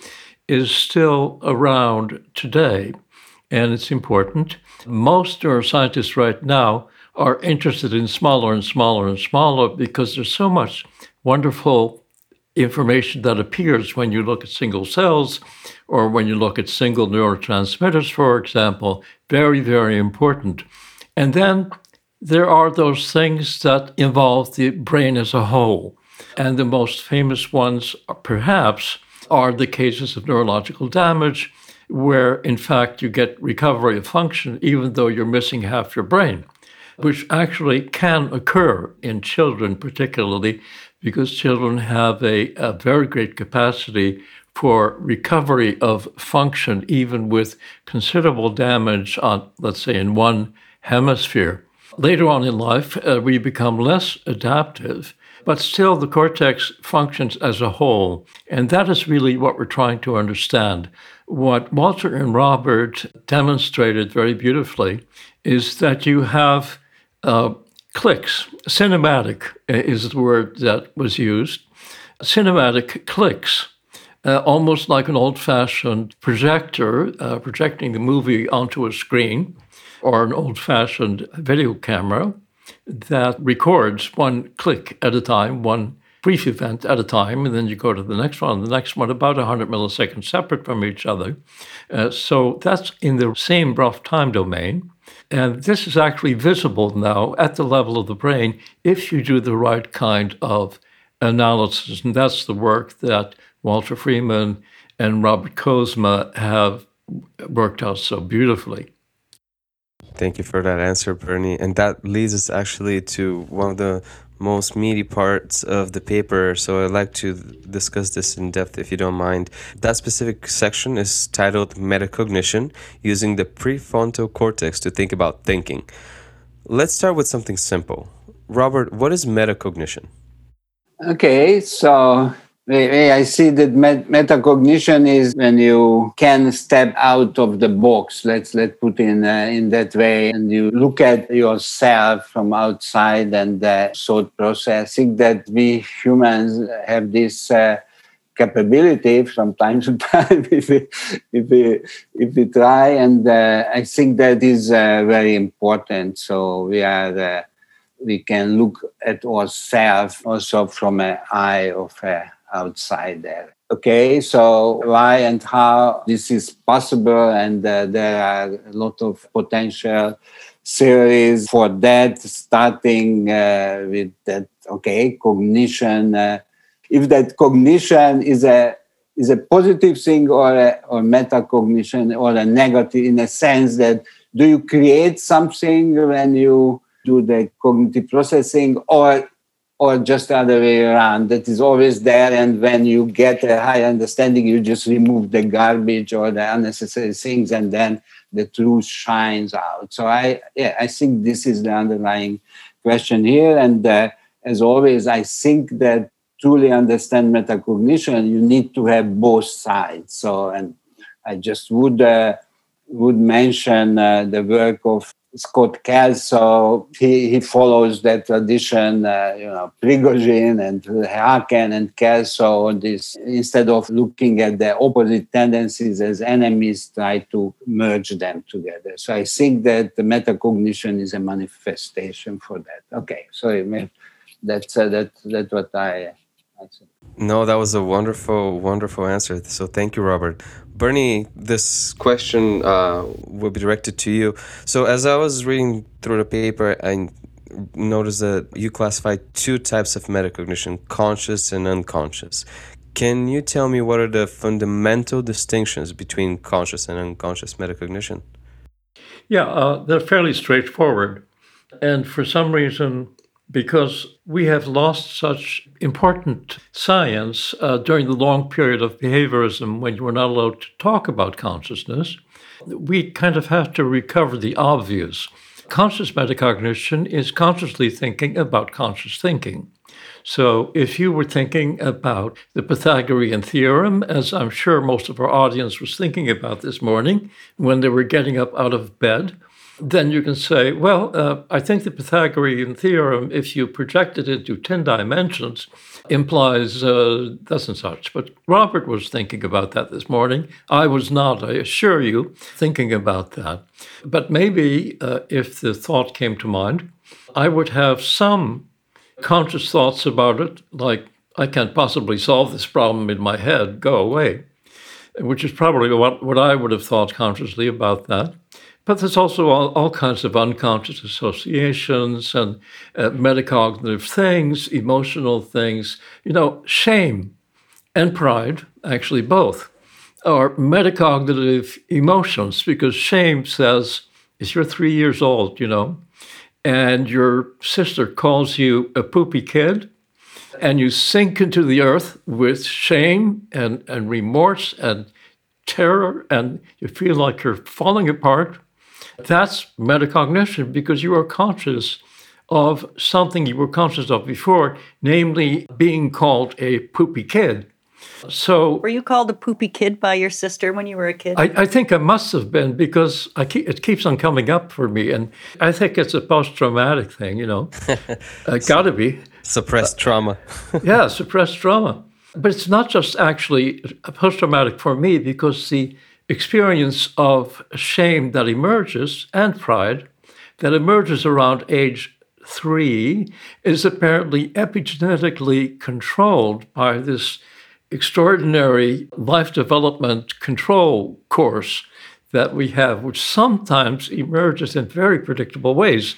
is still around today. And it's important. Most neuroscientists right now are interested in smaller and smaller and smaller because there's so much wonderful information that appears when you look at single cells or when you look at single neurotransmitters, for example. Very, very important. And then there are those things that involve the brain as a whole. And the most famous ones, perhaps, are the cases of neurological damage, where in fact you get recovery of function even though you're missing half your brain, which actually can occur in children, particularly because children have a, a very great capacity for recovery of function, even with considerable damage on, let's say, in one hemisphere. Later on in life, uh, we become less adaptive, but still the cortex functions as a whole. And that is really what we're trying to understand. What Walter and Robert demonstrated very beautifully is that you have uh, clicks. Cinematic is the word that was used. Cinematic clicks. Uh, almost like an old fashioned projector uh, projecting the movie onto a screen or an old fashioned video camera that records one click at a time, one brief event at a time, and then you go to the next one, the next one, about 100 milliseconds separate from each other. Uh, so that's in the same rough time domain. And this is actually visible now at the level of the brain if you do the right kind of analysis. And that's the work that Walter Freeman and Robert Kozma have worked out so beautifully. Thank you for that answer, Bernie. And that leads us actually to one of the most meaty parts of the paper. So I'd like to discuss this in depth if you don't mind. That specific section is titled Metacognition Using the Prefrontal Cortex to Think About Thinking. Let's start with something simple. Robert, what is metacognition? Okay, so I see that metacognition is when you can step out of the box. Let's let put in uh, in that way, and you look at yourself from outside and uh, thought processing. That we humans have this uh, capability from time to time if we if we if we try, and uh, I think that is uh, very important. So we are uh, we can look at ourselves also from an eye of a outside there. Okay, so why and how this is possible, and uh, there are a lot of potential theories for that, starting uh, with that. Okay, cognition. Uh, if that cognition is a is a positive thing or a, or metacognition or a negative in a sense that do you create something when you do the cognitive processing or or just the other way around that is always there and when you get a high understanding you just remove the garbage or the unnecessary things and then the truth shines out. So i yeah i think this is the underlying question here and uh, as always i think that truly understand metacognition you need to have both sides. So and i just would uh, would mention uh, the work of Scott Kelso, he, he follows that tradition, uh, you know, Prigogine and Haken and Kelso, this, instead of looking at the opposite tendencies as enemies, try to merge them together. So I think that the metacognition is a manifestation for that. Okay, sorry, that's, uh, that, that's what I, Said. No, that was a wonderful, wonderful answer. So thank you, Robert. Bernie, this question uh, will be directed to you. So, as I was reading through the paper, I noticed that you classify two types of metacognition conscious and unconscious. Can you tell me what are the fundamental distinctions between conscious and unconscious metacognition? Yeah, uh, they're fairly straightforward. And for some reason, because we have lost such important science uh, during the long period of behaviorism when you were not allowed to talk about consciousness. We kind of have to recover the obvious. Conscious metacognition is consciously thinking about conscious thinking. So, if you were thinking about the Pythagorean theorem, as I'm sure most of our audience was thinking about this morning when they were getting up out of bed, then you can say, well, uh, I think the Pythagorean theorem, if you project it into 10 dimensions, implies uh, thus and such. But Robert was thinking about that this morning. I was not, I assure you, thinking about that. But maybe uh, if the thought came to mind, I would have some conscious thoughts about it, like, I can't possibly solve this problem in my head, go away, which is probably what, what I would have thought consciously about that. But there's also all, all kinds of unconscious associations and uh, metacognitive things, emotional things, you know, shame and pride, actually both, are metacognitive emotions because shame says, if you're three years old, you know, and your sister calls you a poopy kid, and you sink into the earth with shame and, and remorse and terror, and you feel like you're falling apart, that's metacognition because you are conscious of something you were conscious of before, namely being called a poopy kid. So, were you called a poopy kid by your sister when you were a kid? I, I think I must have been because I keep, it keeps on coming up for me, and I think it's a post-traumatic thing. You know, uh, got to be suppressed trauma. yeah, suppressed trauma. But it's not just actually post-traumatic for me because the experience of shame that emerges and pride that emerges around age three is apparently epigenetically controlled by this extraordinary life development control course that we have, which sometimes emerges in very predictable ways.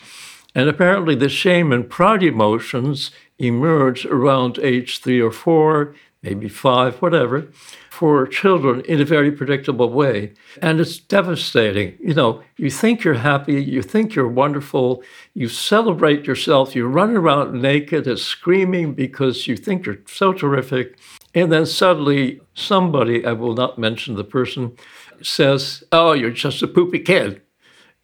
And apparently, the shame and pride emotions emerge around age three or four, maybe five, whatever, for children in a very predictable way. And it's devastating. You know, you think you're happy, you think you're wonderful, you celebrate yourself, you run around naked and screaming because you think you're so terrific. And then suddenly, somebody, I will not mention the person, says, Oh, you're just a poopy kid.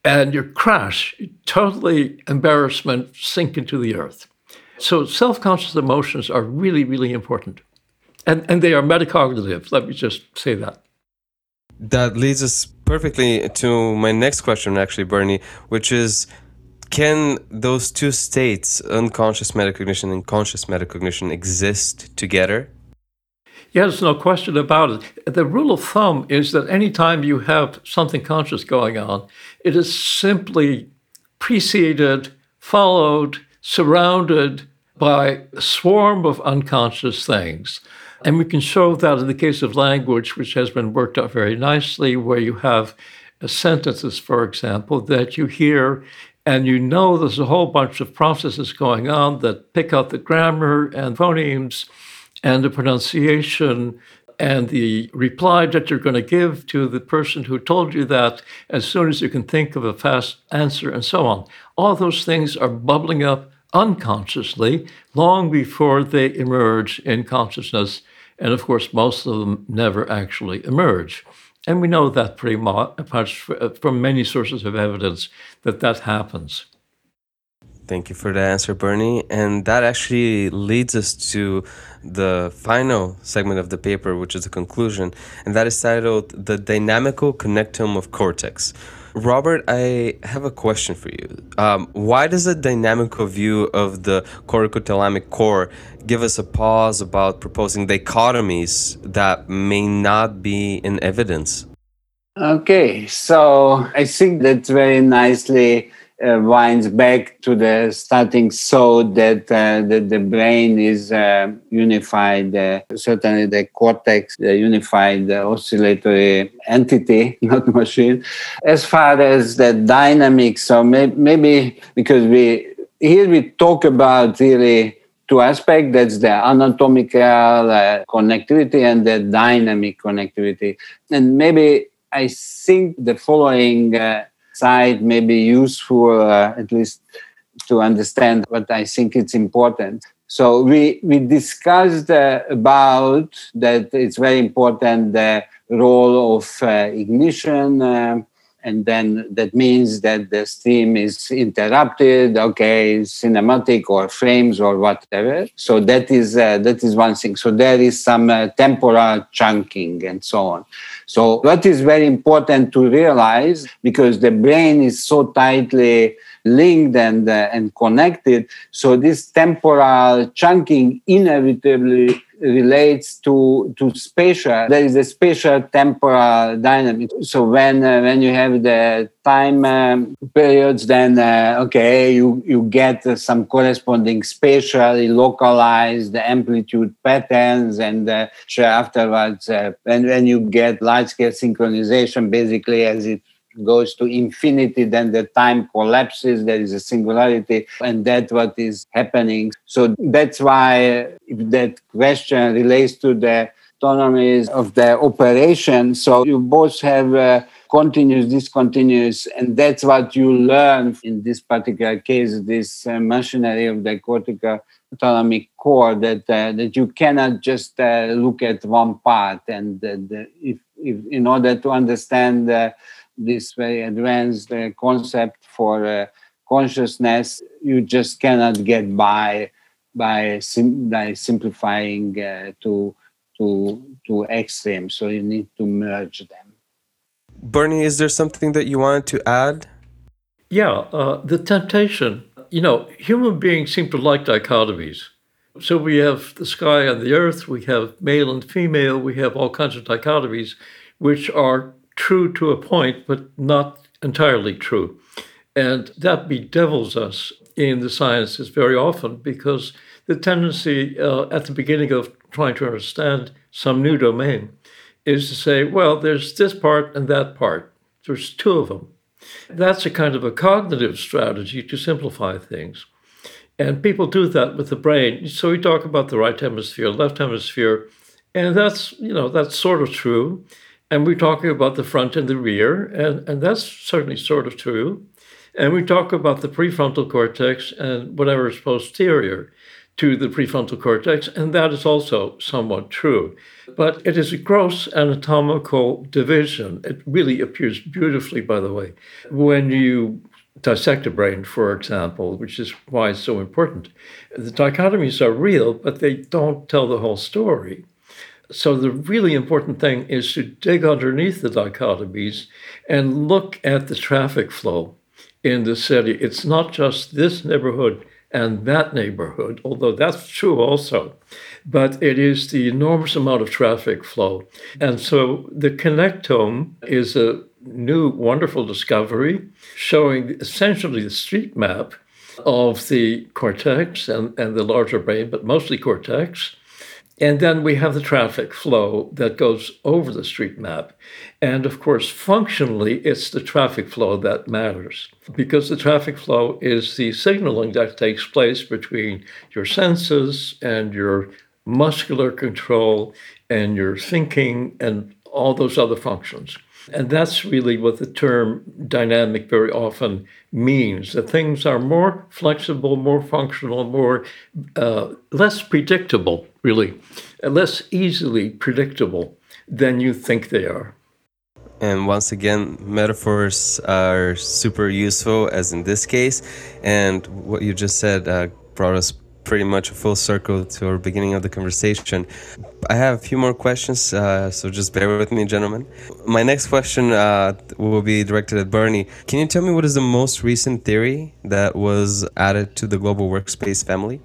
And you crash, totally embarrassment, sink into the earth. So, self conscious emotions are really, really important. And, and they are metacognitive. Let me just say that. That leads us perfectly to my next question, actually, Bernie, which is can those two states, unconscious metacognition and conscious metacognition, exist together? Yes, no question about it. The rule of thumb is that anytime you have something conscious going on, it is simply preceded, followed, surrounded by a swarm of unconscious things. And we can show that in the case of language, which has been worked out very nicely, where you have sentences, for example, that you hear and you know there's a whole bunch of processes going on that pick out the grammar and phonemes and the pronunciation and the reply that you're going to give to the person who told you that as soon as you can think of a fast answer and so on. All those things are bubbling up unconsciously long before they emerge in consciousness. And of course, most of them never actually emerge. And we know that pretty much uh, from many sources of evidence that that happens. Thank you for the answer, Bernie. And that actually leads us to the final segment of the paper, which is the conclusion, and that is titled The Dynamical Connectome of Cortex. Robert, I have a question for you. Um, why does a dynamical view of the corticothalamic core give us a pause about proposing dichotomies that may not be in evidence? Okay, so I think that's very nicely uh, winds back to the starting so that uh, the, the brain is uh, unified, uh, certainly the cortex, the unified oscillatory entity, not machine. As far as the dynamics, so may, maybe because we here we talk about really two aspects that's the anatomical uh, connectivity and the dynamic connectivity. And maybe I think the following uh, side may be useful, uh, at least to understand what I think it's important. So we we discussed uh, about that it's very important the role of uh, ignition uh, and then that means that the stream is interrupted okay cinematic or frames or whatever. So that is uh, that is one thing. So there is some uh, temporal chunking and so on. So what is very important to realize because the brain is so tightly linked and uh, and connected so this temporal chunking inevitably relates to to spatial. There is a spatial temporal dynamic. So when uh, when you have the time um, periods, then uh, okay, you you get uh, some corresponding spatially localized amplitude patterns, and uh, afterwards, uh, when when you get large scale synchronization, basically as it goes to infinity, then the time collapses, there is a singularity, and that's what is happening. So that's why that question relates to the autonomy of the operation. So you both have uh, continuous, discontinuous, and that's what you learn in this particular case, this uh, machinery of the cortical autonomic core that uh, that you cannot just uh, look at one part and the, if, if in order to understand uh, this very advanced uh, concept for uh, consciousness you just cannot get by by, sim- by simplifying uh, to to to extremes so you need to merge them. Bernie is there something that you wanted to add? Yeah the temptation. You know, human beings seem to like dichotomies. So we have the sky and the earth, we have male and female, we have all kinds of dichotomies, which are true to a point, but not entirely true. And that bedevils us in the sciences very often because the tendency uh, at the beginning of trying to understand some new domain is to say, well, there's this part and that part. There's two of them. That's a kind of a cognitive strategy to simplify things. And people do that with the brain. So we talk about the right hemisphere, left hemisphere, and that's, you know, that's sort of true. And we're talking about the front and the rear, and, and that's certainly sort of true. And we talk about the prefrontal cortex and whatever is posterior to the prefrontal cortex, and that is also somewhat true. But it is a gross anatomical division. It really appears beautifully, by the way, when you dissect a brain, for example, which is why it's so important. The dichotomies are real, but they don't tell the whole story. So, the really important thing is to dig underneath the dichotomies and look at the traffic flow in the city. It's not just this neighborhood and that neighborhood, although that's true also. But it is the enormous amount of traffic flow. And so the connectome is a new wonderful discovery showing essentially the street map of the cortex and, and the larger brain, but mostly cortex. And then we have the traffic flow that goes over the street map. And of course, functionally, it's the traffic flow that matters because the traffic flow is the signaling that takes place between your senses and your muscular control and your thinking and all those other functions. And that's really what the term dynamic very often means that things are more flexible, more functional, more uh, less predictable, really, less easily predictable than you think they are. And once again, metaphors are super useful, as in this case. And what you just said uh, brought us pretty much a full circle to our beginning of the conversation. I have a few more questions, uh, so just bear with me, gentlemen. My next question uh, will be directed at Bernie. Can you tell me what is the most recent theory that was added to the global workspace family?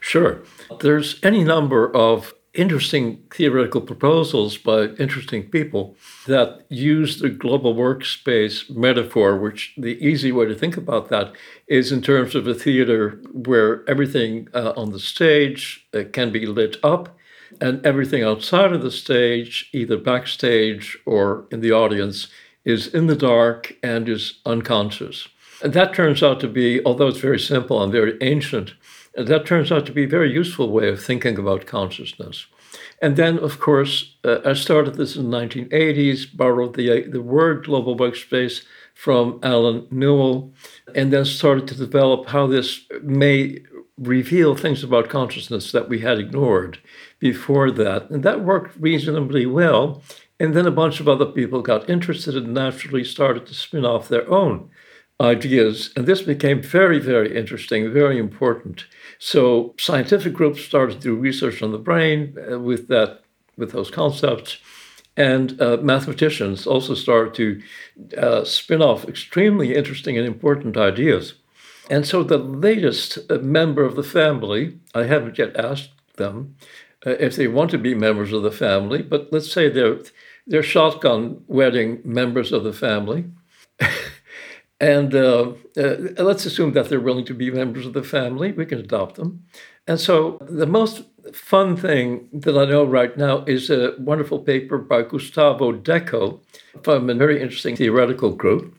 Sure. There's any number of interesting theoretical proposals by interesting people that use the global workspace metaphor, which the easy way to think about that is in terms of a theater where everything uh, on the stage uh, can be lit up and everything outside of the stage, either backstage or in the audience, is in the dark and is unconscious. And that turns out to be, although it's very simple and very ancient, that turns out to be a very useful way of thinking about consciousness. And then, of course, uh, I started this in the 1980s, borrowed the, the word global workspace from Allen Newell, and then started to develop how this may reveal things about consciousness that we had ignored before that. And that worked reasonably well. And then a bunch of other people got interested and naturally started to spin off their own ideas. And this became very, very interesting, very important. So scientific groups started to do research on the brain uh, with that, with those concepts. And uh, mathematicians also started to uh, spin off extremely interesting and important ideas. And so the latest uh, member of the family, I haven't yet asked them uh, if they want to be members of the family, but let's say they're, they're shotgun wedding members of the family. And uh, uh, let's assume that they're willing to be members of the family. We can adopt them. And so the most fun thing that I know right now is a wonderful paper by Gustavo Deco from a very interesting theoretical group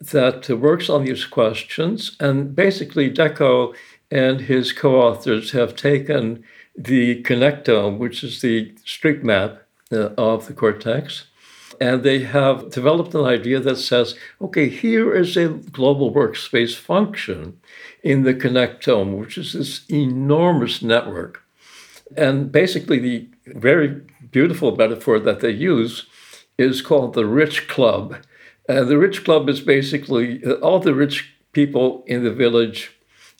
that works on these questions. And basically, Deco and his co authors have taken the connectome, which is the street map uh, of the cortex. And they have developed an idea that says, okay, here is a global workspace function in the connectome, which is this enormous network. And basically, the very beautiful metaphor that they use is called the Rich Club. And the Rich Club is basically uh, all the rich people in the village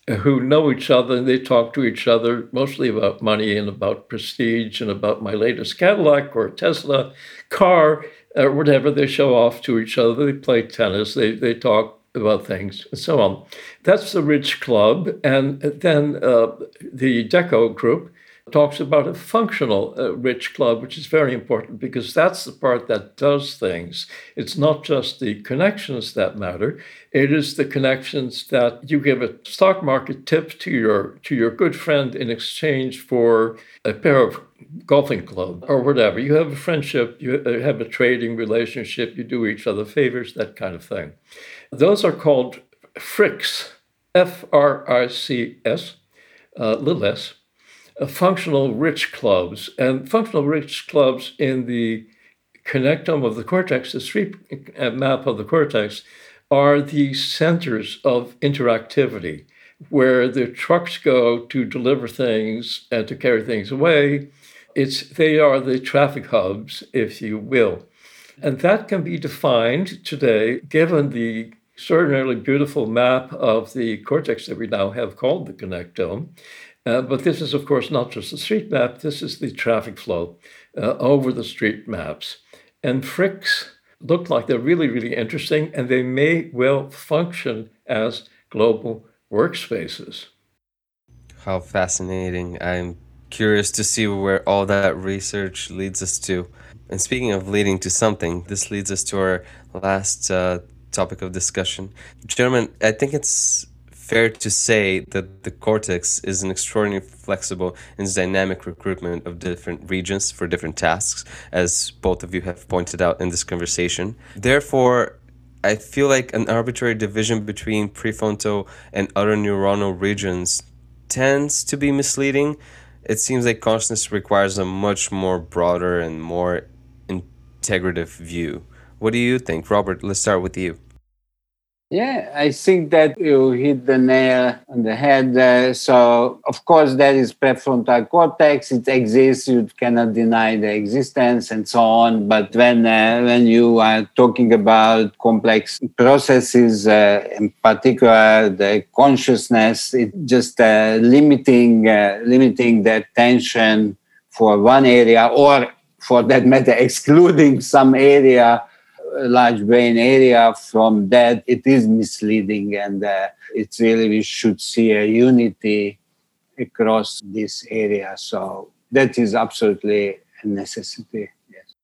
who know each other and they talk to each other mostly about money and about prestige and about my latest Cadillac or Tesla car or whatever. They show off to each other. They play tennis. They, they talk about things and so on. That's the rich club. And then uh, the Deco group talks about a functional uh, rich club, which is very important because that's the part that does things. It's not just the connections that matter. It is the connections that you give a stock market tip to your to your good friend in exchange for a pair of golfing club or whatever. You have a friendship, you uh, have a trading relationship, you do each other favors, that kind of thing. Those are called FRICS, F R I C S, uh, little s uh, functional rich clubs. And functional rich clubs in the connectome of the cortex, the street uh, map of the cortex, are the centers of interactivity where the trucks go to deliver things and to carry things away. It's, they are the traffic hubs, if you will. And that can be defined today, given the extraordinarily beautiful map of the cortex that we now have called the connectome, uh, but this is, of course, not just the street map, this is the traffic flow uh, over the street maps. And Fricks look like they're really, really interesting, and they may well function as global workspaces. How fascinating. I'm curious to see where all that research leads us to. And speaking of leading to something, this leads us to our last uh, topic of discussion. Gentlemen, I think it's fair to say that the cortex is an extraordinarily flexible and dynamic recruitment of different regions for different tasks, as both of you have pointed out in this conversation. Therefore, I feel like an arbitrary division between prefrontal and other neuronal regions tends to be misleading. It seems like consciousness requires a much more broader and more integrative view. What do you think? Robert, let's start with you. Yeah, I think that you hit the nail on the head. So, of course, there is prefrontal cortex. It exists. You cannot deny the existence, and so on. But when uh, when you are talking about complex processes, uh, in particular the consciousness, it just uh, limiting uh, limiting the attention for one area, or for that matter, excluding some area large brain area from that, it is misleading. And uh, it's really, we should see a unity across this area. So that is absolutely a necessity. Yes.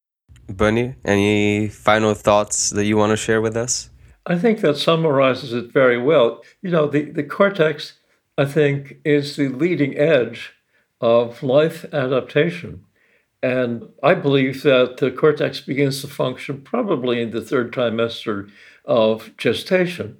Bernie, any final thoughts that you want to share with us? I think that summarizes it very well. You know, the, the cortex, I think, is the leading edge of life adaptation. And I believe that the cortex begins to function probably in the third trimester of gestation,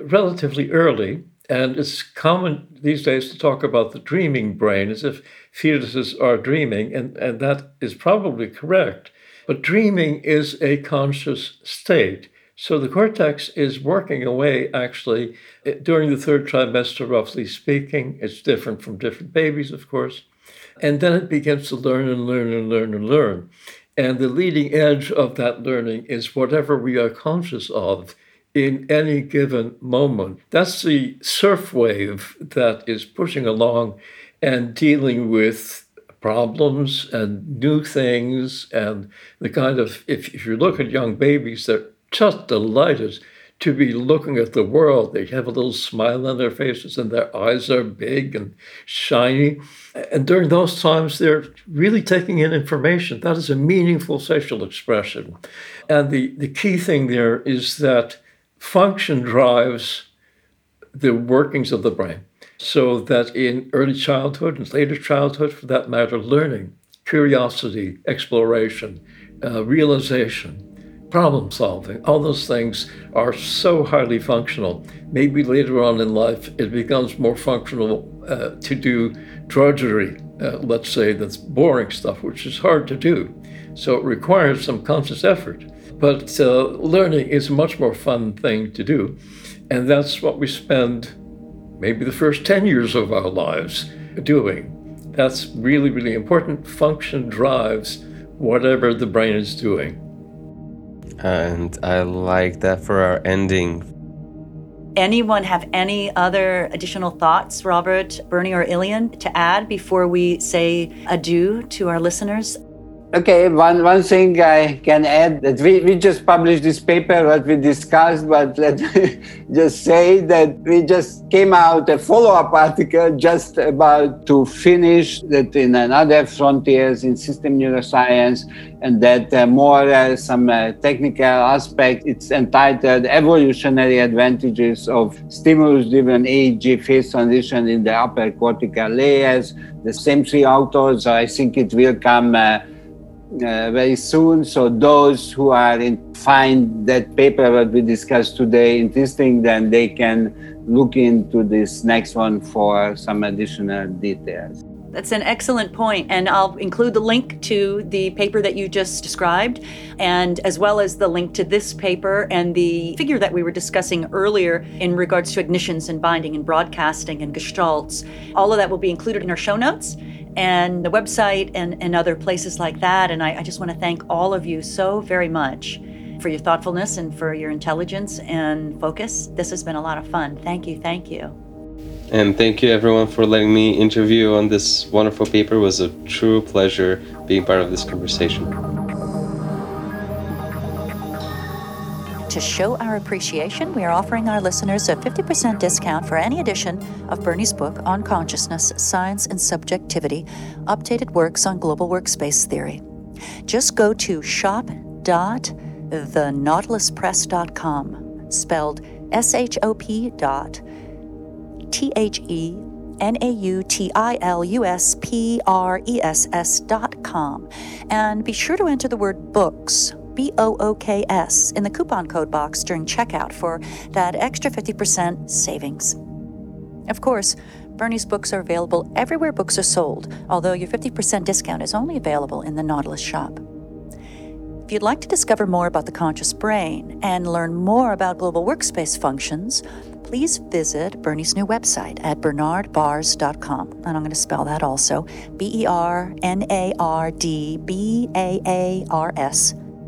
relatively early. And it's common these days to talk about the dreaming brain as if fetuses are dreaming, and, and that is probably correct. But dreaming is a conscious state. So the cortex is working away actually eh, during the third trimester, roughly speaking. It's different from different babies, of course. And then it begins to learn and learn and learn and learn. And the leading edge of that learning is whatever we are conscious of in any given moment. That's the surf wave that is pushing along and dealing with problems and new things and the kind of if, if you look at young babies they're just delighted to be looking at the world. They have a little smile on their faces and their eyes are big and shiny. And during those times, they're really taking in information. That is a meaningful facial expression. And the, the key thing there is that function drives the workings of the brain. So that in early childhood and later childhood, for that matter, learning, curiosity, exploration, uh, realization, problem solving, all those things are so highly functional. Maybe later on in life it becomes more functional uh, to do drudgery uh, let's say, that's boring stuff, which is hard to do. So it requires some conscious effort. But uh, learning is a much more fun thing to do. And that's what we spend maybe the first 10 years of our lives doing. That's really, really important. Function drives whatever the brain is doing. And I like that for our ending. Anyone have any other additional thoughts, Robert, Bernie, or Ilian, to add before we say adieu to our listeners? Okay, one, one thing I can add that we, we just published this paper what we discussed, but let me just say that we just came out a follow-up article just about to finish that in another frontiers in system neuroscience and that uh, more uh, some uh, technical aspect. It's entitled Evolutionary Advantages of Stimulus-Driven EEG Phase Transition in the Upper Cortical Layers. The same three authors, I think it will come uh, very soon. So those who are in, find that paper that we discussed today interesting, then they can look into this next one for some additional details. That's an excellent point, and I'll include the link to the paper that you just described, and as well as the link to this paper and the figure that we were discussing earlier in regards to ignitions and binding and broadcasting and gestalts. All of that will be included in our show notes and the website and, and other places like that. And I, I just want to thank all of you so very much for your thoughtfulness and for your intelligence and focus. This has been a lot of fun. Thank you. Thank you. And thank you everyone for letting me interview on this wonderful paper. It was a true pleasure being part of this conversation. To show our appreciation, we are offering our listeners a 50% discount for any edition of Bernie's book on consciousness, science, and subjectivity, updated works on global workspace theory. Just go to shop.thenautiluspress.com, spelled S H O P dot T H E N A U T I L U S P R E S S dot com. And be sure to enter the word books B O O K S in the coupon code box during checkout for that extra 50% savings. Of course, Bernie's books are available everywhere books are sold, although your 50% discount is only available in the Nautilus shop. If you'd like to discover more about the conscious brain and learn more about global workspace functions, please visit Bernie's new website at bernardbaars.com. And I'm going to spell that also B E R N A R D B A A R S.